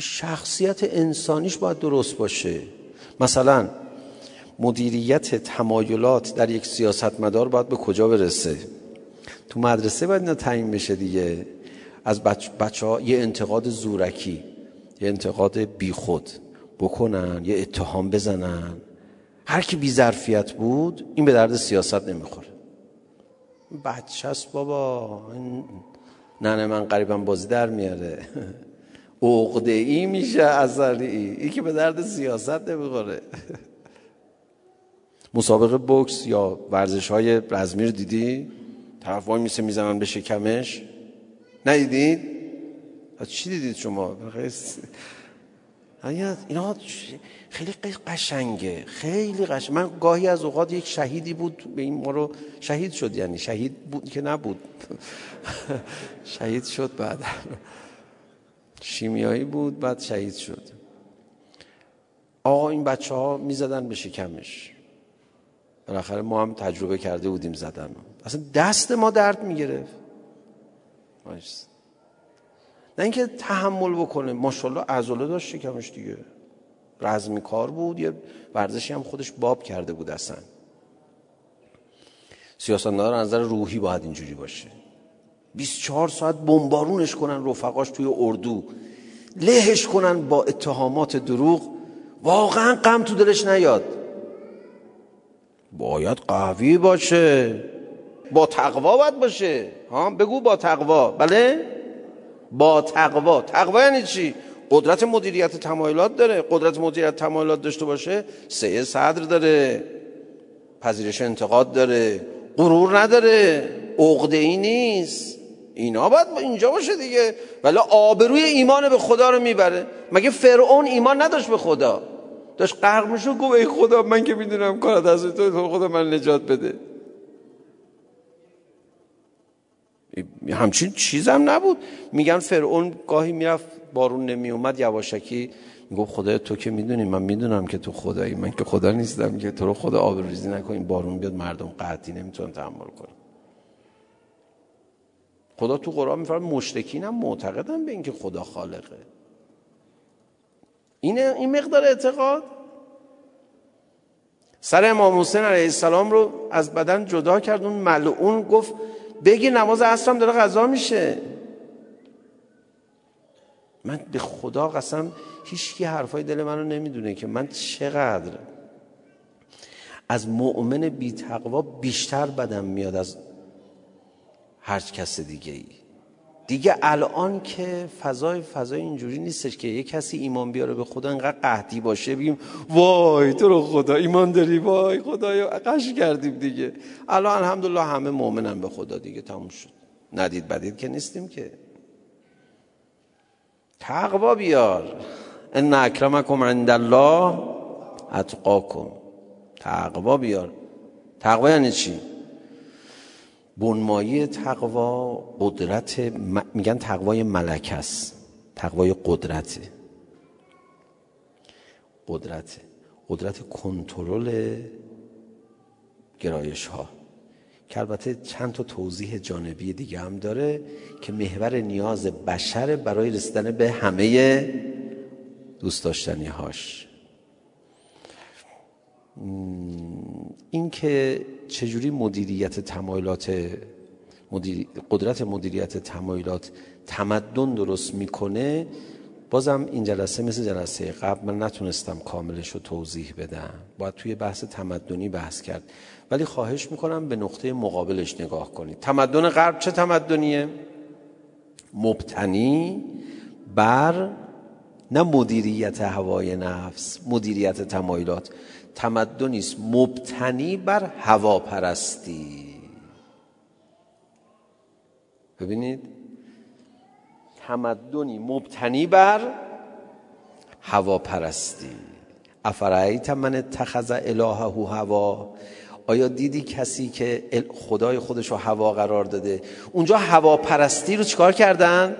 شخصیت انسانیش باید درست باشه. مثلا مدیریت تمایلات در یک سیاستمدار باید به کجا برسه؟ تو مدرسه باید اینا تعیین بشه دیگه. از بچه, بچه ها یه انتقاد زورکی یه انتقاد بیخود. بکنن یه اتهام بزنن. هر کی بی ظرفیت بود این به درد سیاست نمی‌خوره. بچه است بابا ننه من قریبا بازی در میاره. عقده ای میشه اصلی. ای که به درد سیاست نمی‌خوره. مسابقه بوکس یا ورزش های رزمی رو دیدی؟ طرف وای میسه می‌زنن به شکمش. ندیدید؟ چی دیدید شما؟ اینا خیلی قشنگه. خیلی قشنگ من گاهی از اوقات یک شهیدی بود به این ما رو شهید شد یعنی شهید بود که نبود. (laughs) شهید شد بعد. شیمیایی بود بعد شهید شد. آقا این بچه ها می زدن به شکمش. بالاخره ما هم تجربه کرده بودیم زدن اصلا دست ما درد می گرفت نه اینکه تحمل بکنه. ماشاءالله عضله داشت شکمش دیگه. رزمی کار بود. یه ورزشی هم خودش باب کرده بود اصلا. سیاستمدار از نظر روحی باید اینجوری باشه. 24 ساعت بمبارونش کنن رفقاش توی اردو. لهش کنن با اتهامات دروغ. واقعا غم تو دلش نیاد. باید قوی باشه. با تقوا باید باشه. ها؟ بگو با تقوا. بله؟ با تقوا. تقوا یعنی چی? قدرت مدیریت تمایلات داره. قدرت مدیریت تمایلات داشته باشه سه صدر داره پذیرش انتقاد داره غرور نداره عقده ای نیست. اینا باید اینجا باشه دیگه. ولی آبروی ایمان به خدا رو می‌بره. مگه فرعون ایمان نداشت به خدا؟ داشت غرق می‌شد گفت ای خدا من که می‌دونم کار از تو خدا من نجات بده. همچین چیزم نبود. میگن فرعون گاهی می‌رفت بارون نمی اومد یواشکی می‌گفت خدای تو که می‌دونی من می‌دونم که تو خدایی. من که خدا نیستم که تو رو خدا آبروریزی نکنین بارون بیاد مردم قحطی نمی‌تونن تحمل کنن. خدا تو قرآن میفرماد مشرکین هم معتقدن به اینکه خدا خالقه. این این مقدار اعتقاد. سر امام حسین علیه السلام رو از بدن جدا کرد. اون ملعون گفت بگی نماز عصرم داره غذا میشه. من به خدا قسم هیچ کی حرفای دل منو نمی‌دونه که من چقدر از مؤمن بی تقوا بیشتر بدم میاد از هر کس دیگه ای دیگه الان که فضای فضای اینجوری نیستش که یه کسی ایمان بیاره به خدا انقدر قهدی باشه بگیم وای تو رو خدا ایمان داری؟ وای خدایا قش کردیم دیگه. الان الحمدلله همه مؤمنن به خدا دیگه تموم شد. ندید بدید که نیستیم که. تقوا بیار. ان اکرمکم عند الله اتقاکم. تقوا بیار. تقوا یعنی چی؟ بنمایی تقوا قدرت میگن تقوای ملک است. تقوای قدرت قدرت قدرت کنترل گرایش ها که البته چند تا توضیح جانبی دیگه هم داره که محور نیاز بشر برای رسیدن به همه دوست داشتنی هاش این که چجوری مدیریت تمایلات قدرت مدیریت تمایلات تمدن درست می‌کنه؟ بازم این جلسه مثل جلسه قبل من نتونستم کاملش رو توضیح بدم. باید توی بحث تمدنی بحث کرد. ولی خواهش می‌کنم به نقطه مقابلش نگاه کنید. تمدن غرب چه تمدنیه؟ مبتنی بر نه مدیریت هوای نفس مدیریت تمایلات. تمدنی است. مبتنی بر هواپرستی. ببینید تمدنی مبتنی بر هواپرستی. افرایت من اتخذ الهه هوا؟ آیا دیدی کسی که خدای خودش رو هوا قرار داده؟ اونجا هواپرستی رو چیکار کردن؟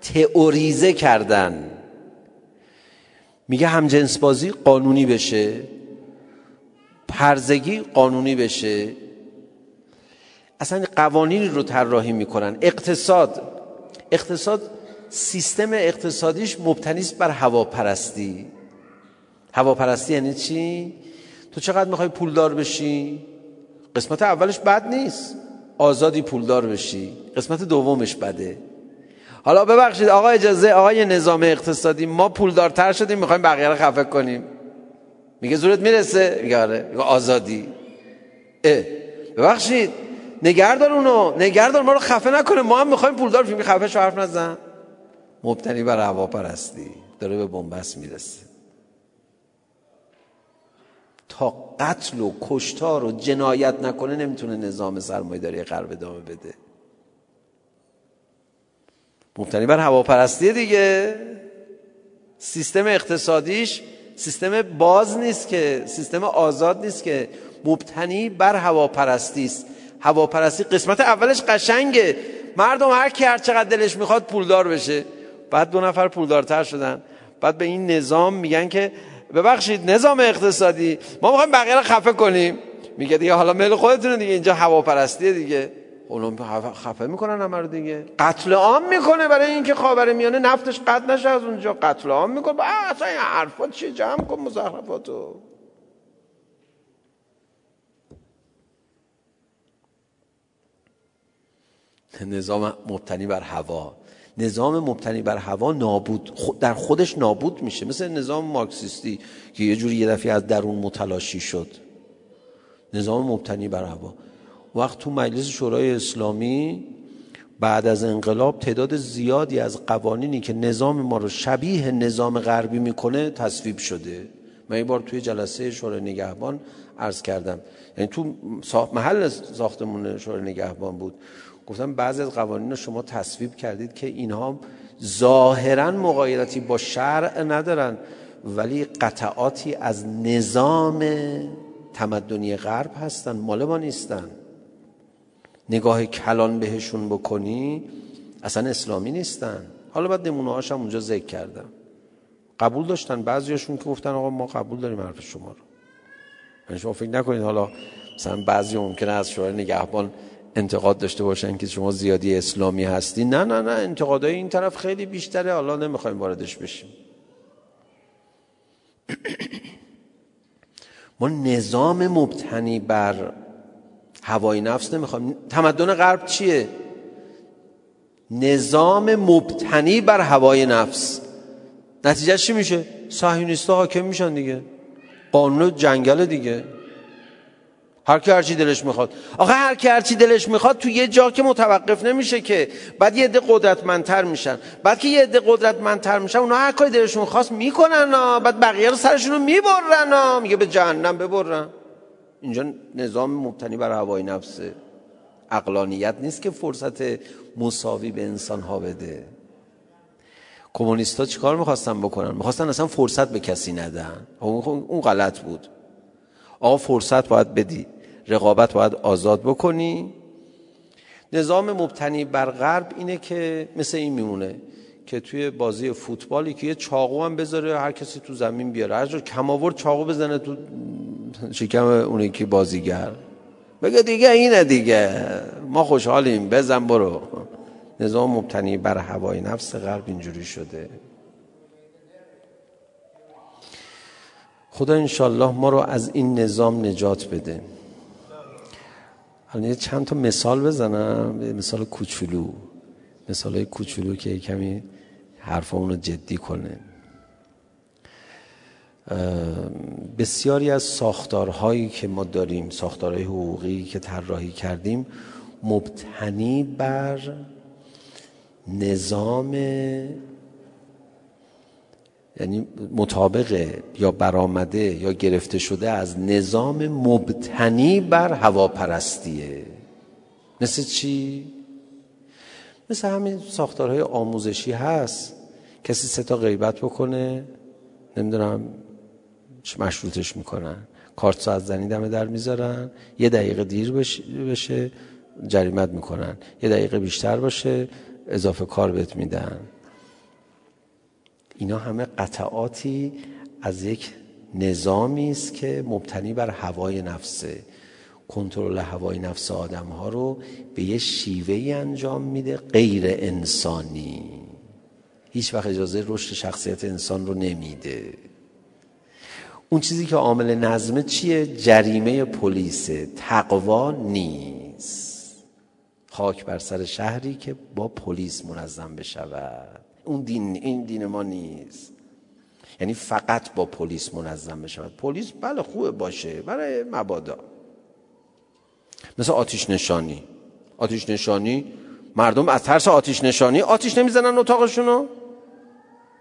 تئوریزه کردن. میگه همجنس بازی قانونی بشه. پرزگی قانونی بشه. اصلا قوانینی رو طراحی می‌کنن. اقتصاد اقتصاد سیستم اقتصادیش مبتنی است بر هواپرستی. هواپرستی یعنی چی؟ تو چقدر می‌خوای پولدار بشی؟ قسمت اولش بد نیست. آزادی پولدار بشی. قسمت دومش بده. حالا ببخشید آقا اجازه آقای نظام اقتصادی ما پولدارتر شدیم می‌خوایم بقیه رو خفه کنیم. میگه زورت می‌رسه؟ میگه آره. میگه آزادی. اه. ببخشید. نگردار اونو. نگردار ما رو خفه نکنه. ما هم می‌خوایم پولدار شیم خفه شو حرف نزن. مبتنی بر هواپرستی. داره به بنبست می‌رسه. تا قتل و کشتار و جنایت نکنه نمی‌تونه نظام سرمایه داری غرب ادامه بده. مبتنی بر هواپرستی دیگه. سیستم اقتصادیش سیستم باز نیست که سیستم آزاد نیست که مبتنی بر هواپرستی است. هواپرستی قسمت اولش قشنگه. مردم هر کی هر چقدر دلش می‌خواد پولدار بشه. بعد دو نفر پولدارتر شدن. بعد به این نظام میگن که ببخشید نظام اقتصادی. ما می‌خوایم بقیه رو خفه کنیم. میگه دیگه حالا میل خودتونه دیگه. اینجا هواپرستیه دیگه. اونم خفه می‌کنن همه رو دیگه. قتل عام می‌کنه برای اینکه خاور میانه نفتش قطع نشه از اونجا. قتل عام می‌کنه. اصلا این حرفات چیه جمع کن مزخرفاتو. نظام مبتنی بر هوا. نظام مبتنی بر هوا نابود. در خودش نابود میشه. مثل نظام مارکسیستی که یه جوری یه دفعه از درون متلاشی شد. نظام مبتنی بر هوا. وقت تو مجلس شورای اسلامی بعد از انقلاب تعداد زیادی از قوانینی که نظام ما رو شبیه نظام غربی می‌کنه تصویب شده. من یه بار توی جلسه شورای نگهبان عرض کردم. یعنی تو محل ساختمون شورای نگهبان بود. گفتم بعضی از قوانین رو شما تصویب کردید که اینها ظاهرا مقایرتی با شرع ندارن ولی قطعاتی از نظام تمدنی غرب هستن مال ما نیستن. نگاه کلان بهشون بکنی اصلا اسلامی نیستن. حالا بعد نمونه هاشم اونجا ذکر کردم. قبول داشتن بعضیاشون که گفتن آقا ما قبول داریم حرف شما رو. یعنی شما فکر نکنید حالا مثلا بعضی ممکنه از شورای نگهبان انتقاد داشته باشن که شما زیادی اسلامی هستی نه نه نه انتقادای این طرف خیلی بیشتره. حالا نمی‌خوایم واردش بشیم. ما نظام مبتنی بر هوای نفس نمی‌خوایم تمدن غرب چیه؟ نظام مبتنی بر هوای نفس. نتیجه چی میشه؟ صهیونیست‌ها حاکم میشن دیگه. قانون جنگل دیگه. هر کی هرچی دلش می‌خواد. آخه هر کی هرچی دلش می‌خواد تو یه جا که متوقف نمیشه که. بعد یه عده قدرتمندتر میشن. بعد که یه عده قدرتمندتر میشن اونا هر کاری دلشون خواست می‌کنن بعد بقیه رو سرشون رو می‌برن میگه به جهنم ببرن. اینجا نظام مبتنی بر هوای نفسه اقلانیت نیست که فرصت مساوی به انسان ها بده. کمونیستا چیکار می‌خواستن بکنن؟ می‌خواستن اصلا فرصت به کسی ندن. اون غلط بود. آقا فرصت باید بدی. رقابت باید آزاد بکنی. نظام مبتنی بر غرب اینه که مثل این میمونه. که توی بازی فوتبالی که یه چاقو هم بذاره هر کسی تو زمین بیاره. هر جور کم آورد چاقو بزنه تو شکم اونه که بازیگر. بگه دیگه اینه دیگه. ما خوشحالیم. بزن برو. نظام مبتنی بر هوای نفس غرب اینجوری شده. خدا انشالله ما رو از این نظام نجات بده. حالا چند تا مثال بزنم. مثال کوچولو. مثال های کوچولو که کمی حرفمون رو جدی کنه بسیاری از ساختارهایی که ما داریم ساختارهای حقوقی که طراحی کردیم مبتنی بر نظام یعنی مطابق یا برآمده یا گرفته شده از نظام مبتنی بر هواپرستیه مثل چی؟ مثل همین ساختارهای آموزشی هست. کسی سه تا غیبت بکنه نمی‌دونم مشروطش می‌کنن. کارت ساعت زنی دمه در می‌ذارن یه دقیقه دیر بشه جریمت می‌کنن. یه دقیقه بیشتر باشه اضافه کار بهت میدن. اینا همه قطعاتی از یک نظامی است که مبتنی بر هوای نفسه. کنترل هوای نفس آدم ها رو به یه شیوهی انجام میده غیر انسانی. هیچ وقت اجازه رشد شخصیت انسان رو نمیده. اون چیزی که عامل نظمه چیه؟ جریمه پلیس. تقوا نیست. خاک بر سر شهری که با پلیس منظم بشود. اون دین این دین ما نیست. یعنی فقط با پلیس منظم بشود. پلیس بله خوبه باشه. برای مبادا. مثل آتیش نشانی. آتیش نشانی؟ مردم از ترس آتیش نشانی آتیش نمی‌زنن اتاقشونو.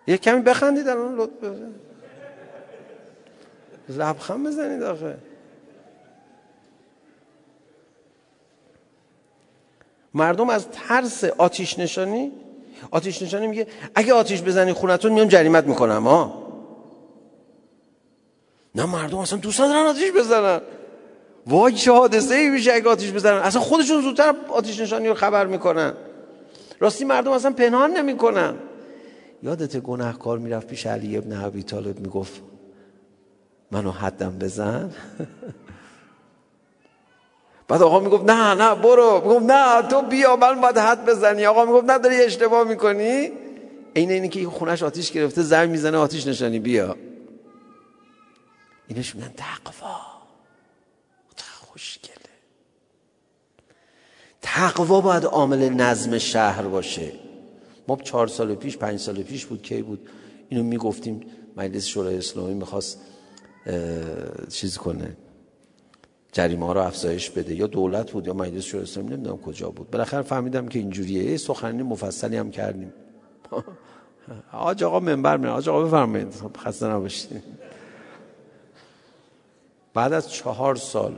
یه کمی بخندید الان لطف لبخند بزنید آخه. مردم از ترس آتیش نشانی؟ آتیش نشانی میگه اگه آتیش بزنی خونتون میام جریمت می‌کنم ها. نه مردم اصلا دوست ندارن آتیش بزنن. وای چه حادثه ای میشه اگه آتیش بزنن. اصلا خودشون زودتر آتیش نشانی رو خبر می‌کنن. راستی مردم اصلا پنهان نمی‌کنن. یادت گناهکار می‌رفت پیش علی ابن ابی طالب می‌گفت منو حدم بزن. (laughs) بعد آقا می‌گفت نه نه برو. می‌گفت نه تو بیا من باید حد بزنی. آقا می‌گفت نه داری اشتباه می‌کنی. این اینی که خونش آتیش گرفته زنگ می‌زنه آتیش نشانی بیا. اینش میگن تقوا. تقوا باید عامل نظم شهر باشه. ما چهار سال پیش پنج سال پیش بود کی بود؟ اینو می‌گفتیم مجلس شورای اسلامی می‌خواست چیز کنه جریمه ها رو افزایش بده. یا دولت بود یا مجلس شورای اسلامی نمی‌دونم کجا بود. بالاخره فهمیدم که اینجوریه. سخنرانی مفصلی هم کردیم. (laughs) آج آقا منبر میره آج آقا بفرمایید. خسته نباشید. بعد از چهار سال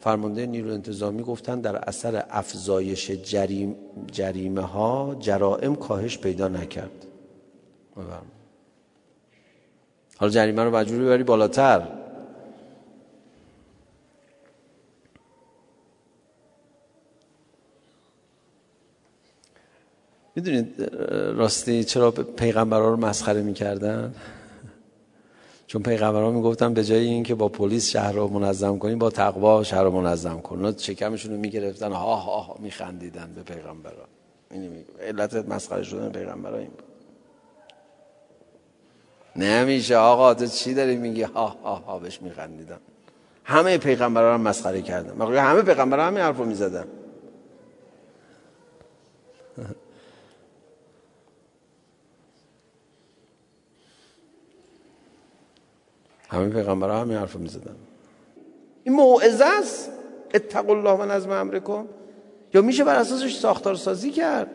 فرمانده نیرو انتظامی گفتن در اثر افزایش جریم جریمه ها جرائم کاهش پیدا نکرد. حالا جریمه رو بجوری ببری بالاتر. می‌دونید راستی چرا پیغمبرا رو مسخره می‌کردن؟ چون پیغمبرا می‌گفتن به جای اینکه با پلیس شهر رو منظم کنیم با تقوا شهر رو منظم کن. اونا چکمشون رو می‌گرفتن ها ها ها میخندیدن به پیغمبرا این علت مسخره شدن پیغمبرا این بود. نمیشه آقا تو چی داری میگی؟ ها ها ها بهش میخندیدن. همه پیغمبرا رو مسخره کردن. همه پیغمبرا همین حرفو می‌زدن؟ همه پیغمبرها همین حرف می‌زدن. این موعظه است. اتقوا الله و نظم امرکم. یا میشه بر اساسش ساختار سازی کرد؟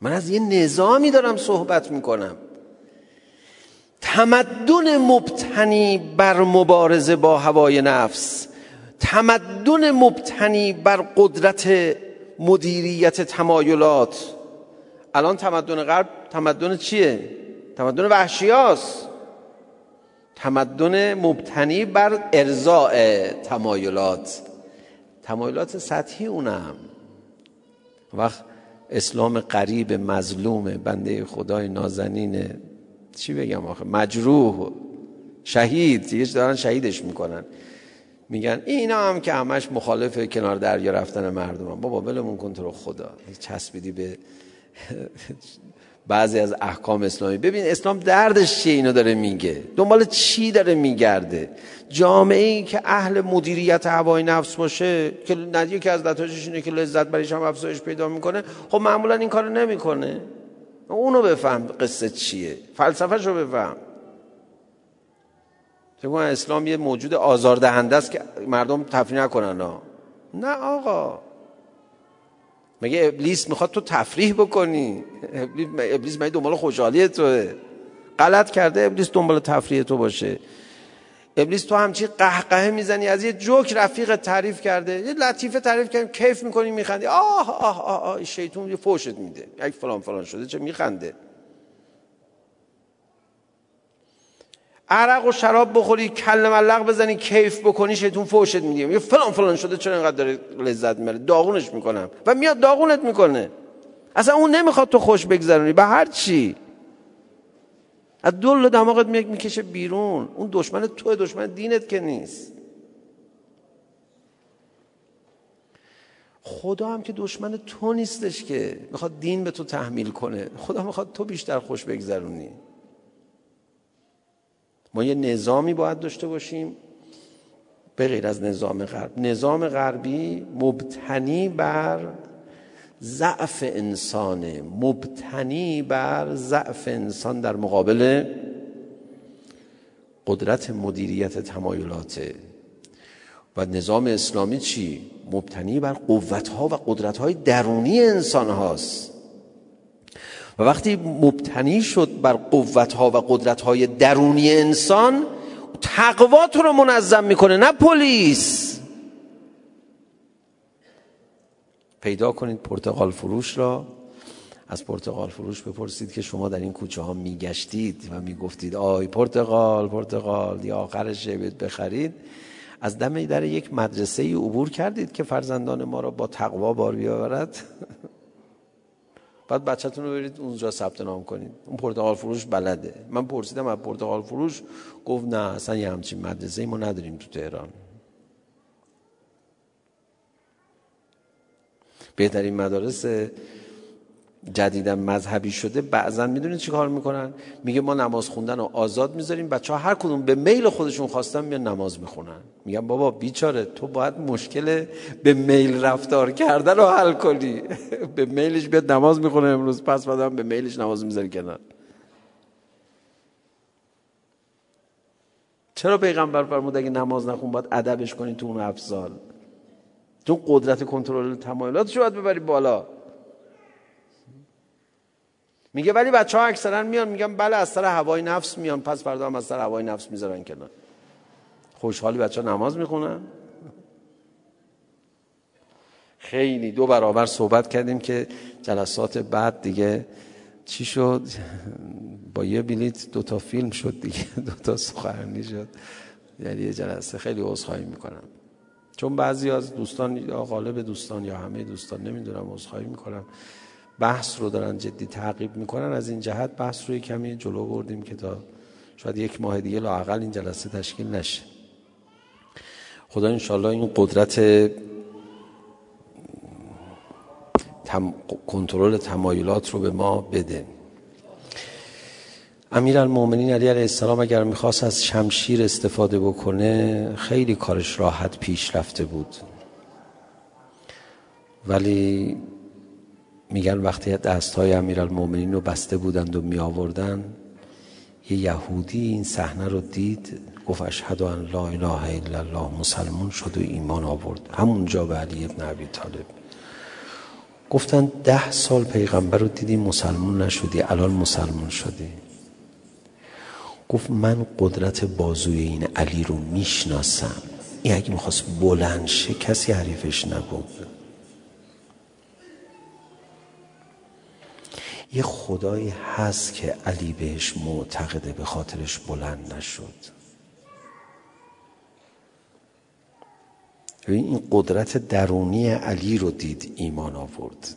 من از یه نظامی دارم صحبت می‌کنم. تمدن مبتنی بر مبارزه با هوای نفس. تمدن مبتنی بر قدرت مدیریت تمایلات. الان تمدن غرب تمدن چیه؟ تمدن وحشیاست تمدن مبتنی بر ارزاع تمایلات. تمایلات سطحی اونم. وقت اسلام قریب مظلوم بنده خدای نازنین چی بگم آخه؟ مجروح شهید. یه دارن شهیدش می‌کنن. میگن اینا هم که همش مخالف کنار دریا رفتن مردم هم. بابا بلمون کن تو رو خدا. چسبیدی به بعضی از احکام اسلامی. ببین اسلام دردش چیه اینو داره میگه؟ دنبال چی داره میگرده؟ جامعه ای که اهل مدیریت هوای نفس باشه که یکی از نتایجش اینه که لذت برایش هم افزایش پیدا می‌کنه. خب معمولا این کارو نمی‌کنه. اونو بفهم قصه چیه. فلسفهش رو بفهم. فکر اسلام یه موجود آزاردهنده است که مردم تفریح نکنن نه آقا. مگه ابلیس می‌خواد تو تفریح بکنی؟ ابلیس مگه دنبال خوشحالی توه؟ غلط کرده ابلیس دنبال تفریح تو باشه. ابلیس تو همچی قهقه می‌زنی از یه جوک رفیق تعریف کرده یه لطیفه تعریف کردیم کیف می‌کنی میخندی آه آه آه, آه شیطون یه فوشت میده. یک فلان فلان شده چه میخنده؟ عرق و شراب بخوری کل ملق بزنی کیف بکنی شیطون فوشت میدیم یه فلان فلان شده چرا اینقدر داره لذت می‌بره؟ داغونش می‌کنم. و میاد داغونت می‌کنه. اصلا اون نمی‌خواد تو خوش بگذرونی به هر چی. از دل دماغت می‌کشه بیرون. اون دشمن تو دشمن دینت که نیست. خدا هم که دشمن تو نیستش که می‌خواد دین به تو تحمیل کنه. خدا می‌خواد تو بیشتر خوش بگذرونی. ما یه نظامی باید داشته باشیم به غیر از نظام غرب. نظام غربی مبتنی بر ضعف انسانه. مبتنی بر ضعف انسان در مقابل قدرت مدیریت تمایلاته. و نظام اسلامی چی؟ مبتنی بر قوتها و قدرتهای درونی انسان هاست و وقتی مبتنی شد بر قوتها و قدرتهای درونی انسان تقوا رو منظم می‌کنه نه پلیس. پیدا کنید پرتغال فروش را. از پرتغال فروش بپرسید که شما در این کوچه ها میگشتید و می‌گفتید آی پرتغال پرتغال یا آخرش بید بخرید. از دم در یک مدرسه ای عبور کردید که فرزندان ما را با تقوا بار بیاورد. (laughs) بعد بچه‌تون رو برید اونجا ثبت نام کنید. اون پرتغال فروش بلده. من پرسیدم از پرتغال فروش گفت نه اصلا یه همچین مدرسه ای ما نداریم تو تهران. بهترین مدارس جدیدن مذهبی شده بعضا می‌دونید چی کار می‌کنن؟ میگه ما نماز خوندن رو آزاد می‌ذاریم بچه ها هر کدوم به میل خودشون خواستن میان نماز می‌خونن میگن بابا بیچاره تو باید مشکل به میل رفتار کردن رو حل کنی. (laughs) به میلش بیاد نماز می‌خونه امروز پس بعدم به میلش نماز می‌ذاری کنن چرا پیغمبر فرمود اگه نماز نخون باید ادبش کنی تو اون افضال تو قدرت کنترل تمایلاتش باید ببری بالا. میگه ولی بچه ها اکثرا میان میگن بله از سر هوای نفس میان. پس فردا هم از سر هوای نفس می‌ذارن کنار. خوشحالی بچه ها نماز می‌خونن؟ خیلی. دو برابر صحبت کردیم که جلسات بعد دیگه چی شد؟ با یه بلیت دو تا فیلم شد دیگه. (laughs) دو تا سخنرانی شد. یعنی یه جلسه خیلی عذرخواهی می‌کنم. چون بعضی از دوستان یا غالب دوستان یا همه دوستان نمی‌دونم عذرخواهی می‌کنم. بحث رو دارن جدی تعقیب می‌کنن. از این جهت بحث رو کمی جلو بردیم که تا شاید یک ماه دیگه لاقل این جلسه تشکیل نشه. خدا انشالله این قدرت تم... کنترل تمایلات رو به ما بده. امیر المومنین علی علیه السلام اگر می‌خواست از شمشیر استفاده بکنه خیلی کارش راحت پیش رفته بود. ولی میگن وقتی دست های امیر المومنین رو بسته بودند و می آوردن یه یهودی این صحنه رو دید گفت اشهد ان لا اله الا الله مسلمون شد و ایمان آورد. همونجا به علی ابن ابی طالب. گفتن ده سال پیغمبر رو دیدی مسلمون نشدی الان مسلمون شدی. گفت من قدرت بازوی این علی رو می‌شناسم. این اگه می‌خواست بلند شه کسی حریفش نبود یه خدایی هست که علی بهش معتقده به خاطرش بلند نشد. این قدرت درونی علی رو دید ایمان آورد.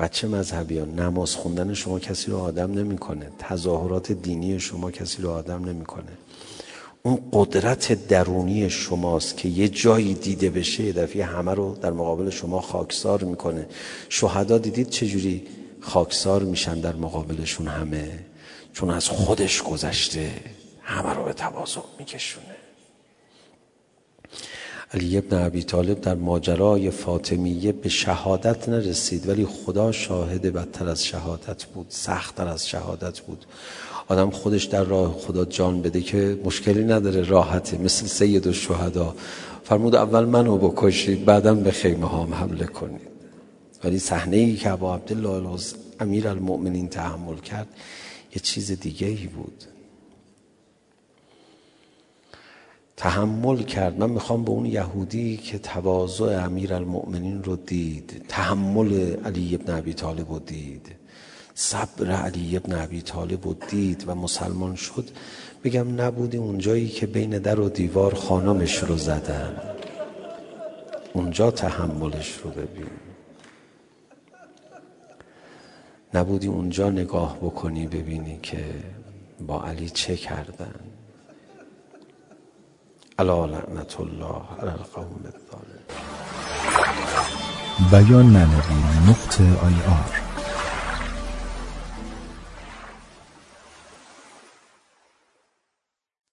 بچه مذهبی ها نماز خوندن شما کسی رو آدم نمی‌کنه. تظاهرات دینی شما کسی رو آدم نمی‌کنه. اون قدرت درونی شماست که یه جایی دیده بشه دفعه همه رو در مقابل شما خاکسار می‌کنه. شهدا دیدید چجوری؟ خاکسار میشن در مقابلشون همه چون از خودش گذشته همه رو به تواضع میکشونه. علی ابن عبی طالب در ماجرای فاطمیه به شهادت نرسید ولی خدا شاهد بدتر از شهادت بود سختتر از شهادت بود. آدم خودش در راه خدا جان بده که مشکلی نداره راحته مثل سید الشهدا. فرمود اول منو بکشید بعدم به خیمه هام حمله کنید. ولی صحنه ای که ابا عبدالله امیر المؤمنین تحمل کرد یه چیز دیگه ای بود. تحمل کرد. من می‌خوام به اون یهودی که تواضع امیر المؤمنین رو دید تحمل علی ابن ابی طالب رو دید صبر علی ابن ابی طالب رو دید و مسلمان شد. بگم نبودی اونجایی که بین در و دیوار خانمش رو زدن. اونجا تحملش رو ببین. نبودی اونجا نگاه بکنی ببینی که با علی چه کردن. الا لعنت الله علی القوم الظالم بیان معنوی نقطه آی آر.